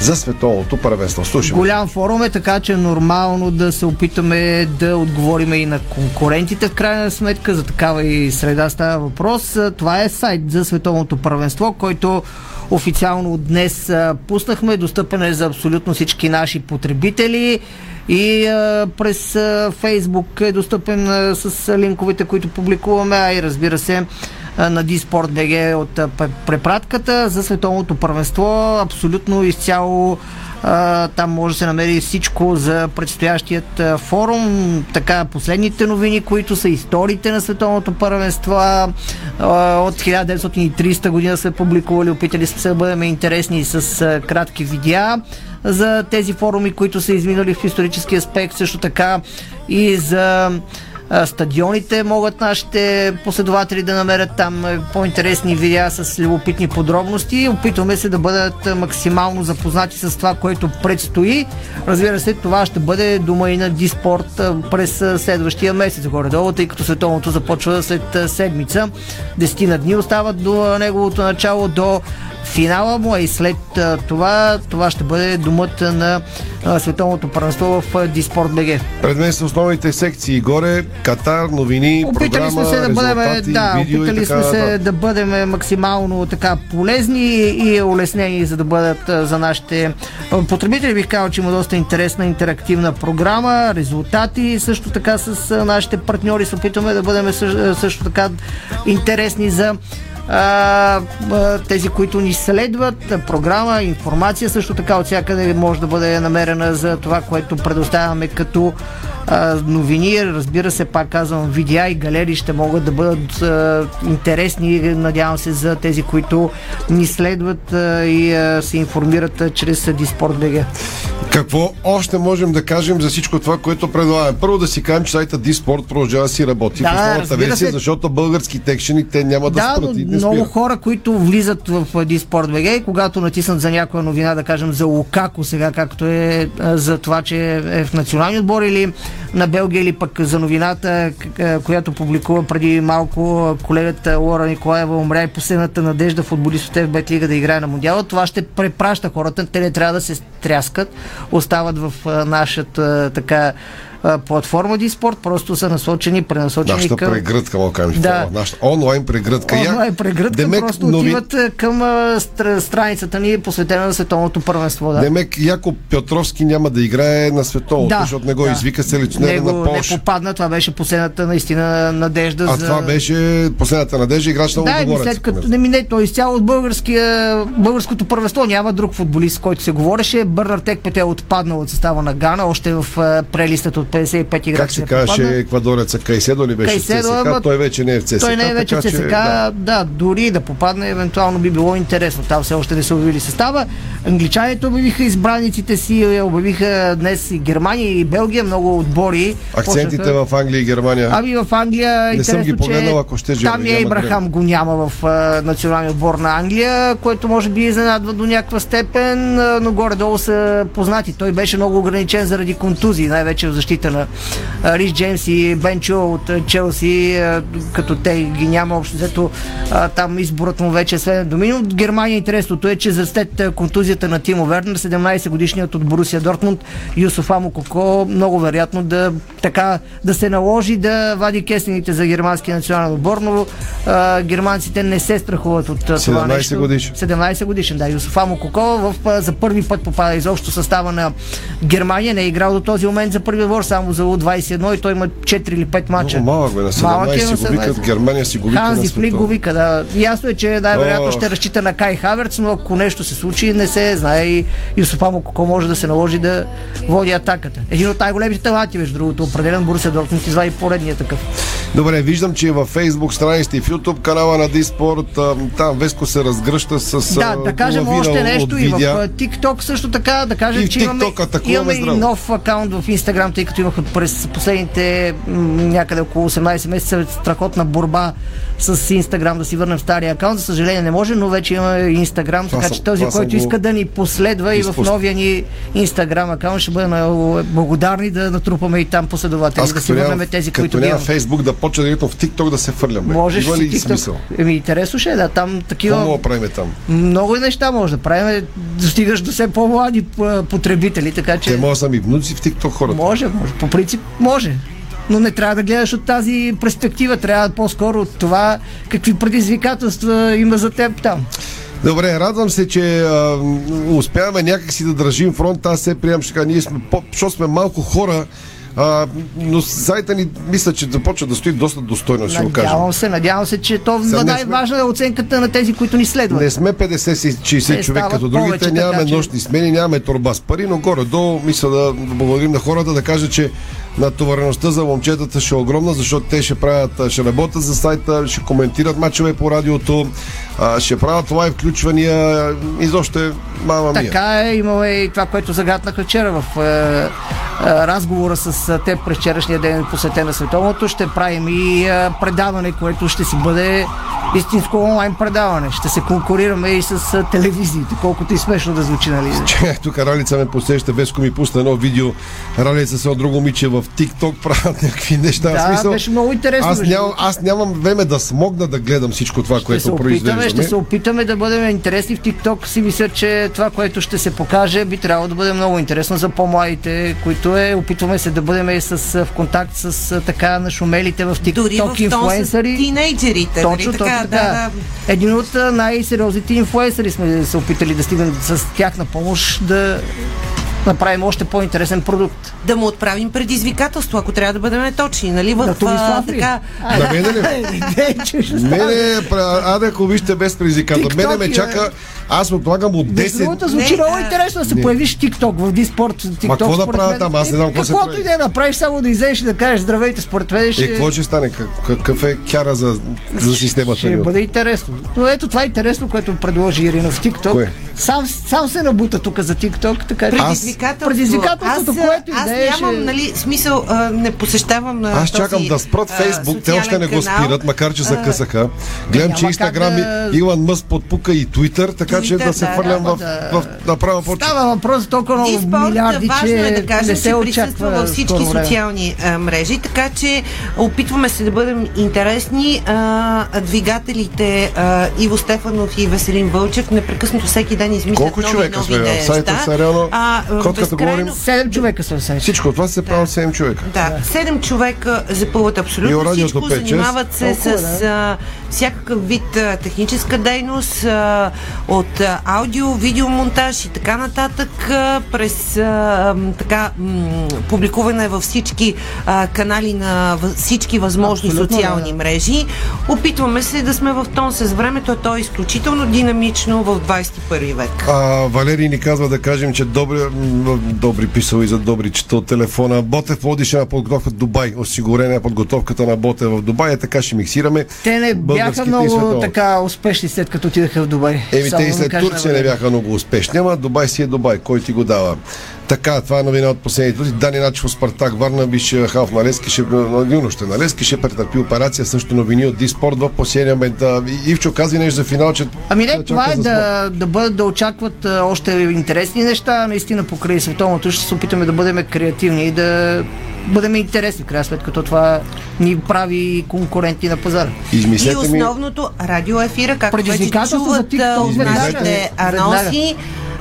За световното първенство. Слушай. Голям форум е, така че е нормално да се опитаме да отговорим и на конкурентите в крайна сметка. За такава и среда става въпрос. Това е сайт за световното първенство, който официално днес пуснахме. Достъпен е за абсолютно всички наши потребители и а, през а, Фейсбук е достъпен а, с линковете, които публикуваме, а и разбира се на Диспорт БГ от препратката за световното първенство. Абсолютно изцяло там може да се намери всичко за предстоящият форум. Така, последните новини, които са историите на световното първенство от 1930 година са публикували. Опитали сме се да бъдем интересни с кратки видеа за тези форуми, които са изминали в исторически аспект. Също така и за стадионите могат нашите последователи да намерят там е, по-интересни видеа с любопитни подробности. Опитваме се да бъдат максимално запознати с това, което предстои. Разбира се, това ще бъде дума и на Диспорт през следващия месец горе-долу, тъй като световното започва след седмица. Десетина дни остават до неговото начало до финала му, а и след това това ще бъде думата на световното първенство в Диспорт БГ. Пред мен са основните секции горе, Катар, новини, опитали програма, сме се да бъдем, да, видео опитали и така, сме се да. да бъдем максимално така полезни и улеснени, за да бъдат за нашите потребители. Бих казал, че има доста интересна интерактивна програма, резултати, също така с нашите партньори се опитваме да бъдем също, също така интересни за а, тези, които ни следват, програма, информация също така от всякъде може да бъде намерена за това, което предоставяме като а, новини. Разбира се, пак казвам, видеа и галерии ще могат да бъдат а, интересни, надявам се, за тези, които ни следват а, и а, се информират а, чрез БГ. Какво още можем да кажем за всичко това, което предлагаме? Първо да си кажем, че сайта Диспорт продължава да си работи Да, в основната версия, се. защото български текшени те няма да, Да, спрат много спират. хора, които влизат в Диспорт БГ и когато натиснат за някоя новина, да кажем за Лукако сега, както е за това, че е в националния отбор или на Белгия, или пък за новината, която публикува преди малко колегата Лора Николаева умря и последната надежда футболистите в Бет Лига да играе на Мундиала. Това ще препраща хората. Те не трябва да се стряскат. Остават в нашата така платформа Диспорт, просто са насочени, пренасочени Нашата към... прегръдка, мога кажем. Да. Нашата онлайн прегръдка. Онлайн прегръдка, Демек, просто нови- отиват към а, стр- страницата ни, посветена на световното първенство. Да. Демек Яко Петровски няма да играе на световното, Да, защото не го да. извика селекционера на не Польша. попадна, това беше последната наистина надежда А за... това беше последната надежда, играч на Да, Лудогорец. след като не мине, той изцяло от българския, българското първенство няма друг футболист, който се говореше. Бърнар Текпет е отпаднал от състава на Гана, още в прелистата от 55 играчи. Как се казваше еквадореца Кайседо ли беше Кайседо, в ЦСКА? ама Той вече не е в ЦСКА. Той не е вече в ЦСКА, че, да. да. дори да попадне, евентуално би било интересно. Там все още не са обявили състава. Англичаните обявиха избраниците си, обявиха днес и Германия и Белгия, много отбори. Акцентите почнаха- в Англия и Германия. Ами в Англия Не съм ги погледнал, ако ще там няма Ибрахам го няма в а, националния отбор на Англия, което може би изненадва до някаква степен, а, но горе-долу са познати. Той беше много ограничен заради контузии, най-вече в защита на а, Рис Джеймс и Бен Чо от Челси, като те ги няма общо взето там изборът му вече е сведен до минимум. Германия интересното е, че за след контузията на Тимо Вернер, 17 годишният от Борусия Дортмунд, Юсуф Амококо, много вероятно да така да се наложи да вади кесените за германския национален отбор, но а, германците не се страхуват от това 17 нещо. годишен. 17 годишен, да. Юсуф Амококо в, за първи път попада изобщо състава на Германия. Не е играл до този момент за първи отбор, само за У-21 и той има 4 или 5 мача. Много малък бе, на 17 Малък е, си го викат, 17. Германия си го вика Ханзи Флик го вика, да. Ясно е, че най-вероятно ще разчита на Кай Хаверц, но ако нещо се случи, не се знае и Юсуф Амококо може да се наложи да води атаката. Един от най-големите таланти, между другото, определен Борусия Дортмунд извади поредния такъв. Добре, виждам, че във Facebook страниците и в YouTube канала на Диспорт, там Веско се разгръща с Да, да кажем още нещо и в TikTok също така, да кажем, че имаме, имаме и нов акаунт в Instagram, тъй като както имаха през последните някъде около 18 месеца страхотна борба с Инстаграм да си върнем стария акаунт. За съжаление не може, но вече има Инстаграм, така че този, който иска да ни последва и в новия ни Инстаграм акаунт, ще много благодарни да натрупаме и там последователи, Аз да си върнем тези, като които няма. Фейсбук да почне директно в TikTok да се фърлям. бе. Можеш Има ли TikTok. смисъл? Еми, интересно ще е, да. Там такива Какво да правим там? много неща може да правим. Достигаш до все по-млади потребители, така че... Те могат да са ми внуци в TikTok хората. Може, може. По принцип може. Но не трябва да гледаш от тази перспектива, трябва по-скоро от това какви предизвикателства има за теб там. Добре, радвам се, че а, успяваме някакси да държим фронт. Аз се приемам, кажа, ние сме, защото сме малко хора, а, но сайта ни мисля, че започва да стои доста достойно, ще го кажем. Надявам се, надявам се, че то Сега най-важна е оценката на тези, които ни следват. Не сме 50-60 Те човек като другите, повече, нямаме така нощни смени, нямаме торба с пари, но горе-долу мисля да благодарим на хората, да кажа, че натовареността за момчетата ще е огромна, защото те ще правят, ще работят за сайта, ще коментират мачове по радиото, ще правят лайв включвания, изобщо е мама мия. Така е, имаме и това, което загаднаха вчера в е, е, разговора с е, теб през вчерашния ден посветен на световното. Ще правим и е, предаване, което ще си бъде истинско онлайн предаване. Ще се конкурираме и с е, телевизиите, колкото и смешно да звучи, нали? Тук Ралица ме посеща, Веско ми пусна едно видео, Ралица се от друго миче в TikTok правят някакви неща. Да, смисъл, беше много интересно, Аз, нямам, аз нямам време да смогна да гледам всичко това, Ще се което опитаме, ще произвеждаме. се опитаме да бъдем интересни в TikTok. Си мисля, че това, което ще се покаже, би трябвало да бъде много интересно за по-младите, които е. Опитваме се да бъдем и с, в контакт с така нашумелите в TikTok Дори в тон с инфлуенсъри. тинейджерите. Точно, нали, точно така, така. да, да. Един от най-сериозните инфлуенсъри сме се опитали да стигнем с тяхна помощ да направим още по-интересен продукт. Да му отправим предизвикателство, ако трябва да бъдем точни, нали? В, На Томислав а, ли? така... На мене ли? Мене, пра- аде, ако вижте без предизвикателство. Мене ме чака, аз му предлагам от Между 10. другото, звучи Не, много интересно да се Не. появиш в TikTok, в Диспорт. TikTok, какво да правя там? Аз не знам какво се Каквото и да е направиш, само да излезеш и да кажеш здравейте, според мен Е, ще, какво ще стане? Как- Какъв е кяра за, за системата? ще бъде интересно. Но ето това е интересно, което предложи Ирина в TikTok. Кое? Сам, сам се набута тук за TikTok, така че Предизвикателство. предизвикателството, аз, което и аз да е, нямам, нали, смисъл, а, не посещавам а, Аз чакам този, да спрат Фейсбук, те още не го спират, макар че закъсаха. Гледам, че Инстаграм и Илон Мъск подпука и Твитър, така че Twitter, да се хвърлям да, в, да. в направо почва. Става въпрос толкова много И спорт, милиарди, важно че е да кажем, не че се присъства очаква във всички социални а, мрежи, така че опитваме се да бъдем интересни. А, двигателите а, Иво Стефанов и Веселин Вълчев непрекъснато всеки ден измислят Колко нови, човека нови сме в сайта? Са реално, А, безкрайно- говорим, Седем човека са в сайта. всичко това се прави от 7 човека. Да, седем човека запълват абсолютно всичко, 5-6. занимават се с всякакъв вид а, техническа дейност, а, от а, аудио, видеомонтаж и така нататък, а, през а, така м, публикуване във всички а, канали на всички възможни Абсолютно, социални да. мрежи. Опитваме се да сме в тон с времето, а то е изключително динамично в 21 век. А, Валерий ни казва да кажем, че добри, добри писал и за добри чета от телефона. Ботев водише на подготовка в Дубай. Осигурена е подготовката на Ботев в Дубай. Е, така ще миксираме. Те не бяха много световно. така успешни след като отидаха в Дубай. Еми, те и след Турция не време. бяха много успешни, ама Дубай си е Дубай, кой ти го дава. Така, това е новина от последните дни. Дани Начев Спартак Варна, биш халф на Лески, ще, на Лески, ще претърпи операция, също новини от Диспорт в последния момент. И- Ивчо каза и нещо за финал, че Ами не, това е да, да бъдат да очакват още интересни неща. Наистина покрай световното ще се опитаме да бъдем креативни и да бъдем интересни, в крайна сметка, като това ни прави конкуренти на пазара. И Измислете ми, основното радиоефира, както вече чуват от веднага. нашите анонси,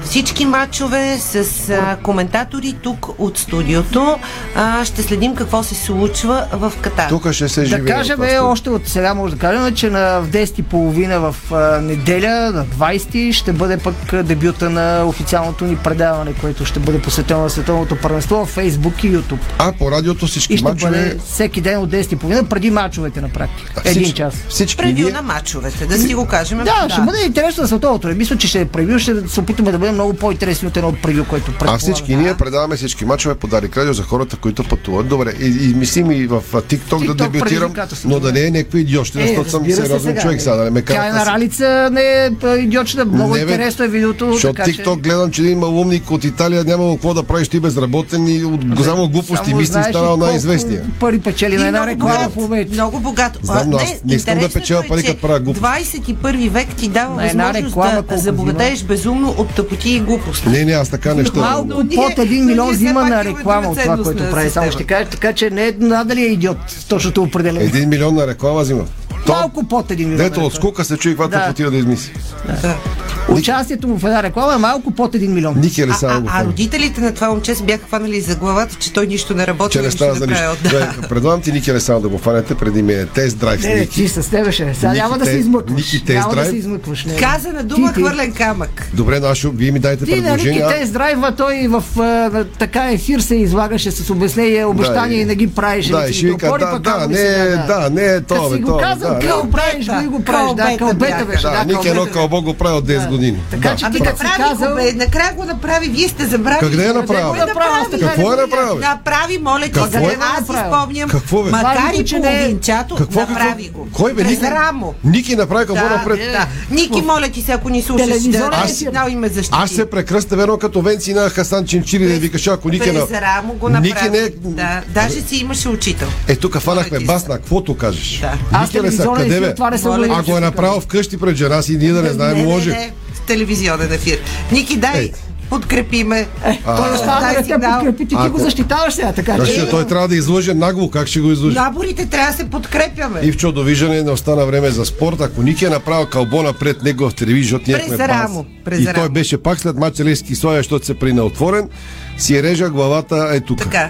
всички матчове с а, коментатори тук от студиото. А, ще следим какво се случва в Катар. тук ще се Да живее. кажем, е, още от сега може да кажем, че на в 10.30 в а, неделя, на 20 ще бъде пък дебюта на официалното ни предаване, което ще бъде посветено на световното първенство в Facebook и YouTube. А, по радиото И всички ще мачове... бъде всеки ден от 10.30 преди мачовете на практика. всички- Един час. Всички Превю ние... на матчовете, да си го кажем. Да, ще бъде интересно на световното. Мисля, че ще е превю, ще се опитаме да бъдем много по-интересни от едно превю, което А предполагам. всички ние предаваме всички мачове по Дарик Радио за хората, които пътуват. Добре, и, и мислим и в а, TikTok, да дебютирам, но да не е някакви идиотщина, Е, защото съм сериозен сега, човек сега, да не ме Тя е на ралица, не е а, идиотчина. Много интересно е видеото. Защото TikTok гледам, че има умник от Италия, нямало какво да правиш ти безработен и от само глупости мисли колко най-известния. Пари печели на една реклама в момента. Много богато. Знам, но аз не искам да интересното печеля е, пари, като правя глупости. 21 век ти дава възможност реклама да забогатееш безумно от тъпоти и глупости. Не, не, аз така не ще. Малко под 1 но милион взима на реклама от това, което прави. Само ще кажа, така че не е надали е идиот точното определение. Един милион на реклама взима. Малко под 1 милион. Дето от скука се чуи каквато Да. отива да измисли. Участието му в една реклама е малко под 1 милион. Ники А, Алесандро го а, а родителите на това момче се бяха хванали за главата, че той нищо не работи, че не става за нищо. Да. Предлагам ти Ники Алесандро да го фанете преди ми е тест драйв Не, ти с тебе ще. Сега Ники няма да се измъкваш. Ники тест Няма да драйв. се измъкваш. Не. Каза на дума Ти, ти. хвърлен камък. Добре, Нашо, вие ми дайте Ти на Ники. Тест драйва, той в а, така ефир се излагаше с обяснение, обещания Да, и не ги правеше. Да, си ще опори, да, да, не, сега, да, не е Като то, си бе, го то, казал, да. правиш, го правиш. Да, Кълбета кълбета беше. Да, Ники едно кълбета. кълбо го прави от 10 години. Така че ти като си направи казал... го, бе, накрая го направи, вие сте забравили. Направи? е направи? Какво е направил? Направи, моля ти, се, е аз си направил? спомням, Какво, бе? макар и че не е- половинчато, направи го. Кой бе, Ники? направи какво напред. Ники, моля ти се, ако ни слушаш, да, ефир. сигнал и ме защити. Аз се прекръста едно като венци на Хасан Чинчили да викаш, ако Ники е на... През рамо го направи. Ники не е... Да, даже си имаше учител. Е, тук фанахме Моля ти бас на каквото кажеш. Да. Аз ли са? Телевизионен ефир, бе? това не съм Моля го А го е направил вкъщи пред жена си, ние да не знаем, може. Не, не, в телевизионен ефир. Ники, дай, Ей. подкрепи ме. Той остава да те подкрепи, ти, ти го Ако- защитаваш сега, така Значи, че... той трябва да излъже нагло, как ще го излъже? Наборите трябва да се подкрепяме. И в чудовиждане не остана време за спорт. Ако Ники е направил кълбо напред него в телевизия, защото ние сме И той беше пак след мача Левски Славия, защото се прина отворен. Си режа главата е тук. Така,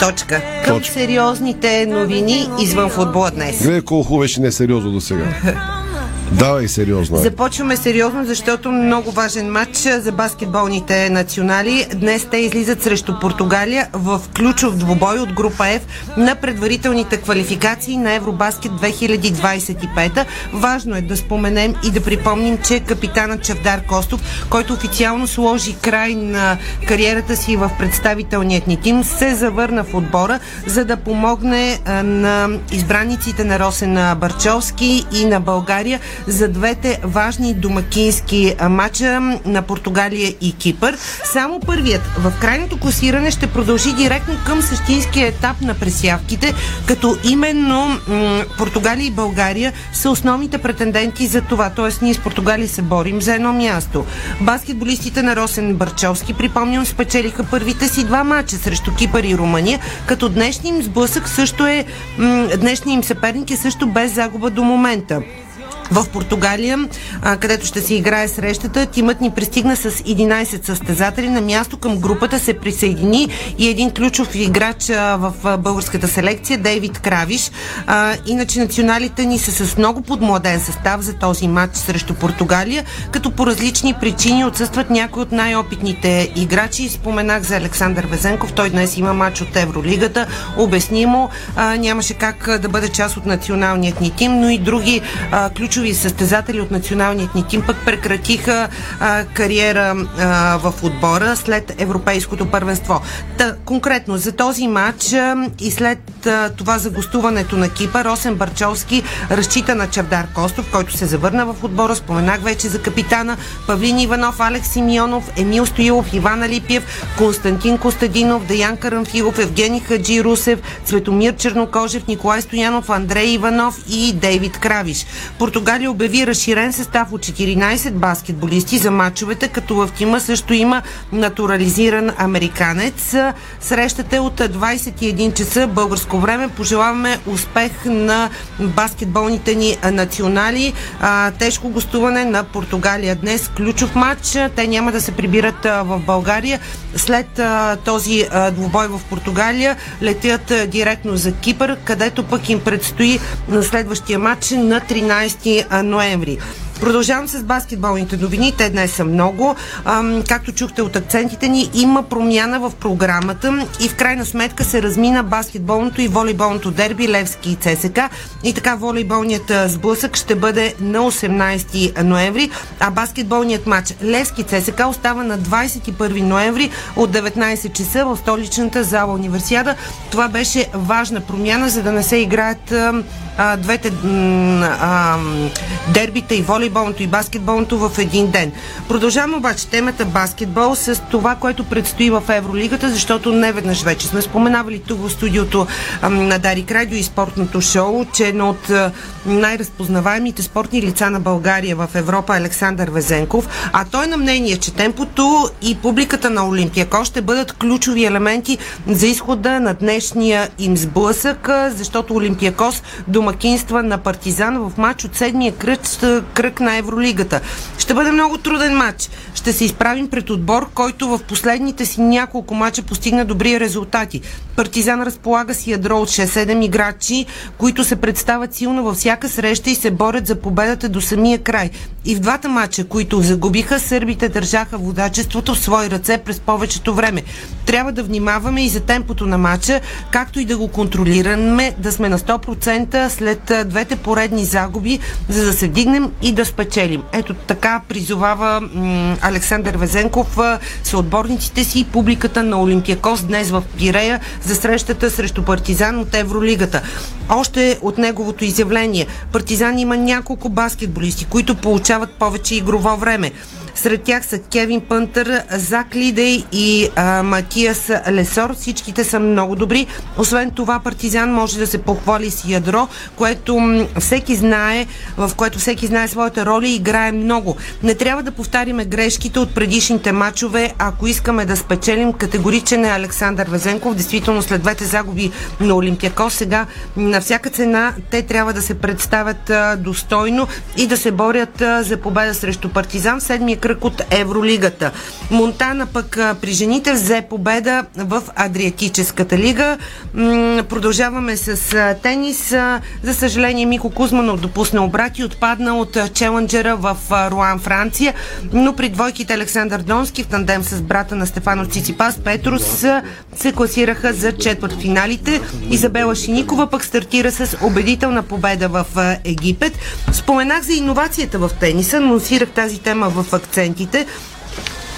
точка. Към Точка. сериозните новини извън футбола днес. Гледай колко хубаво беше несериозно до сега. Давай сериозно. е. Започваме сериозно, защото много важен матч за баскетболните национали. Днес те излизат срещу Португалия в ключов двубой от група F на предварителните квалификации на Евробаскет 2025. Важно е да споменем и да припомним, че капитанът Чавдар Костов, който официално сложи край на кариерата си в представителният ни тим, се завърна в отбора, за да помогне на избраниците на Росен Барчовски и на България за двете важни домакински матча на Португалия и Кипър. Само първият в крайното класиране ще продължи директно към същинския етап на пресявките, като именно м- Португалия и България са основните претенденти за това. Тоест ние с Португалия се борим за едно място. Баскетболистите на Росен Барчовски, припомням, спечелиха първите си два матча срещу Кипър и Румъния, като днешният им сблъсък също е, м- днешният им съперник е също без загуба до момента. В Португалия, където ще се играе срещата, тимът ни пристигна с 11 състезатели. На място към групата се присъедини и един ключов играч в българската селекция, Дейвид Кравиш. Иначе националите ни са с много подмладен състав за този матч срещу Португалия, като по различни причини отсъстват някои от най-опитните играчи. Споменах за Александър Везенков. Той днес има матч от Евролигата. Обяснимо, нямаше как да бъде част от националният ни тим, но и други а, ключови състезатели от националният ни тим пък прекратиха а, кариера а, в отбора след Европейското първенство. Та, конкретно за този матч а, и след а, това за гостуването на Кипър, Росен Барчовски разчита на Чавдар Костов, който се завърна в отбора. Споменах вече за капитана Павлин Иванов, Алекс Симеонов, Емил Стоилов, Иван Алипиев, Константин Костадинов, Даян Карамфилов, Евгений Хаджи Русев, Цветомир Чернокожев, Николай Стоянов, Андрей Иванов и Дейвид Кравиш. Португалия обяви разширен състав от 14 баскетболисти за матчовете, като в тима също има натурализиран американец. Срещата е от 21 часа българско време. Пожелаваме успех на баскетболните ни национали. Тежко гостуване на Португалия днес. Ключов матч. Те няма да се прибират в България. След този двубой в Португалия летят директно за Кипър, където пък им предстои на следващия матч на 13 ноември. Продължавам с баскетболните новини. Те днес са много. Ам, както чухте от акцентите ни, има промяна в програмата и в крайна сметка се размина баскетболното и волейболното дерби Левски и ЦСК. И така волейболният сблъсък ще бъде на 18 ноември, а баскетболният матч Левски ЦСК остава на 21 ноември от 19 часа в столичната зала Универсиада. Това беше важна промяна, за да не се играят а, а, двете а, дербите и волейболното и баскетболното в един ден. Продължаваме обаче темата баскетбол с това, което предстои в Евролигата, защото не веднъж вече сме споменавали тук в студиото а, на Дарик Радио и спортното шоу, че едно от най-разпознаваемите спортни лица на България в Европа Александър Везенков, а той е на мнение, че темпото и публиката на Олимпияко ще бъдат ключови елементи за изхода на днешния им сблъсък, защото Олимпиакос домакинства на Партизан в матч от седмия кръг, кръг на Евролигата. Ще бъде много труден матч. Ще се изправим пред отбор, който в последните си няколко мача постигна добри резултати. Партизан разполага си ядро от 6-7 играчи, които се представят силно във всяка среща и се борят за победата до самия край. И в двата мача, които загубиха, сърбите държаха водачеството в свои ръце през повечето време. Трябва да внимаваме и за темпото на матча, както и да го контролираме, да сме на 100% след двете поредни загуби, за да се вдигнем и да спечелим. Ето така призовава м- Александър Везенков а, съотборниците си и публиката на Олимпиакос днес в Пирея за срещата срещу Партизан от Евролигата. Още от неговото изявление. Партизан има няколко баскетболисти, които получават повече игрово време. Сред тях са Кевин Пънтър, Зак Лидей и а, Матиас Лесор. Всичките са много добри. Освен това, Партизан може да се похвали с ядро, което всеки знае, в което всеки знае своята роля и играе много. Не трябва да повтариме грешките от предишните матчове, ако искаме да спечелим. Категоричен е Александър Везенков. Действително, след двете загуби на Олимпиако, сега на всяка цена те трябва да се представят достойно и да се борят за победа срещу Партизан седмия кръг от Евролигата. Монтана пък при жените взе победа в Адриатическата лига. Продължаваме с тенис. За съжаление Мико Кузманов допусна обрати и отпадна от челенджера в Руан, Франция, но при двойките Александър Донски в тандем с брата на Стефано Циципас Петрус се класираха за четвърт финалите. Изабела Шиникова пък стартира с убедителна победа в Египет. Споменах за иновацията в тениса, анонсирах тази тема в акцентите.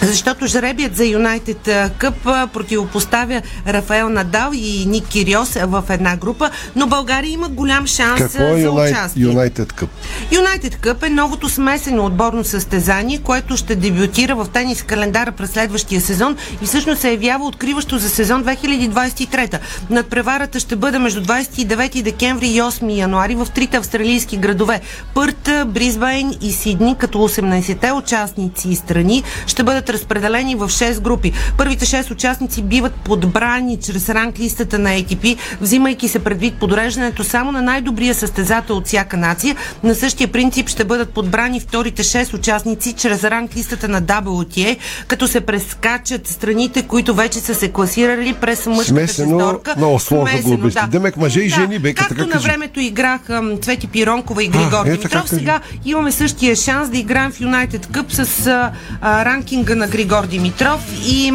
Защото жребият за Юнайтед Къп противопоставя Рафаел Надал и Ник Кириос в една група, но България има голям шанс Какво е за участие. Юнайтед Къп? Юнайтед Къп е новото смесено отборно състезание, което ще дебютира в тенис календара през следващия сезон и всъщност се явява откриващо за сезон 2023. Надпреварата ще бъде между 29 декември и 8 януари в трите австралийски градове Пърт, Бризбейн и Сидни, като 18-те участници и страни ще бъдат разпределени в 6 групи. Първите 6 участници биват подбрани чрез ранглистата на ATP, взимайки се предвид подреждането само на най-добрия състезател от всяка нация. На същия принцип ще бъдат подбрани вторите 6 участници чрез ранглистата на WTA, като се прескачат страните, които вече са се класирали през мъжката Смесено, шесторка. много сложно го обясни. Демек мъже и жени, бе, Както така на кажи. времето играха Цвети Пиронкова и Григор е, така кажи. сега имаме същия шанс да играем в Юнайтед Къп с а, а, ранкинга на Григор Димитров и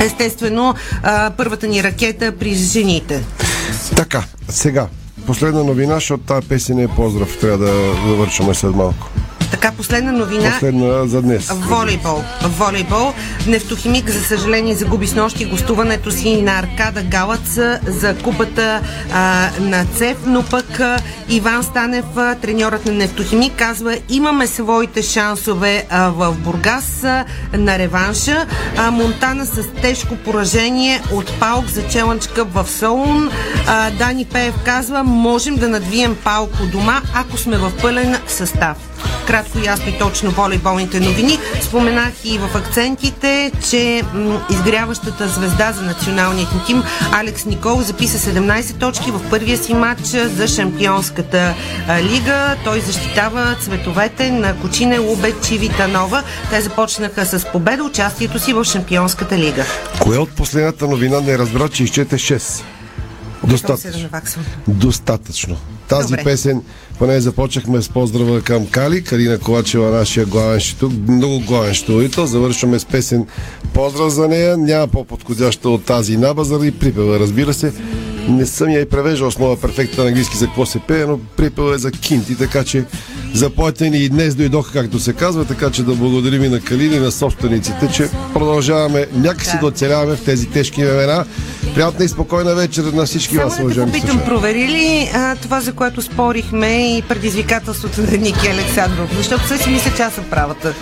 естествено първата ни ракета при жените. Така, сега, последна новина, защото тази песен е поздрав. Трябва да завършваме след малко. Така, последна новина. Последна за днес. Волейбол. Волейбол. Нефтохимик, за съжаление, загуби с нощи гостуването си на Аркада Галац за купата а, на ЦЕФ, но пък а, Иван Станев, треньорът на Нефтохимик, казва, имаме своите шансове а, в Бургас а, на реванша. А, Монтана с тежко поражение от Паук за Челънч Къп в Солун. А, Дани Пеев казва, можем да надвием Паук у дома, ако сме в пълен състав. Кратко, ясно и точно волейболните новини. Споменах и в акцентите, че м- изгряващата звезда за националния ни тим Алекс Никол записа 17 точки в първия си матч за Шампионската а, лига. Той защитава цветовете на Кочине Лубе Чивита Нова. Те започнаха с победа участието си в Шампионската лига. Кое от последната новина не разбра, че изчете 6? Достатъчно. Достатъчно. Тази Добре. песен, поне започнахме с поздрава към Кали, Карина Ковачева, нашия главен щиток, много главен щитовител. Завършваме с песен поздрав за нея. Няма по-подходяща от тази наба, заради припева, разбира се. Не съм я и превеждал с моя перфекта на английски за какво се пее, но припева е за кинти, така че заплатени и днес дойдоха, както се казва, така че да благодарим и на Калини и на собствениците, че продължаваме някакси да оцеляваме в тези тежки времена. Приятна и спокойна вечер на всички вас, Само да те уважаеми попитам, слушатели. провери ли а, това, за което спорихме и предизвикателството на Ники Александров? Защото си мисля, че аз съм правата.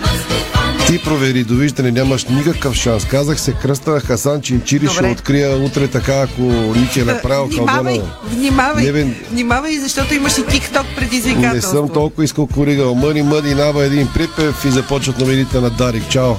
Ти провери, довиждане, нямаш никакъв шанс. Казах се кръста Хасан Чинчири, ще Добре. открия утре така, ако Ники е направил Внимавай, калбона. внимавай, Не, внимавай, защото имаш и Не предизвикателство. съм толкова искал коригал. Мъни, мъни, нава един припев и започват новините на Дарик. Чао!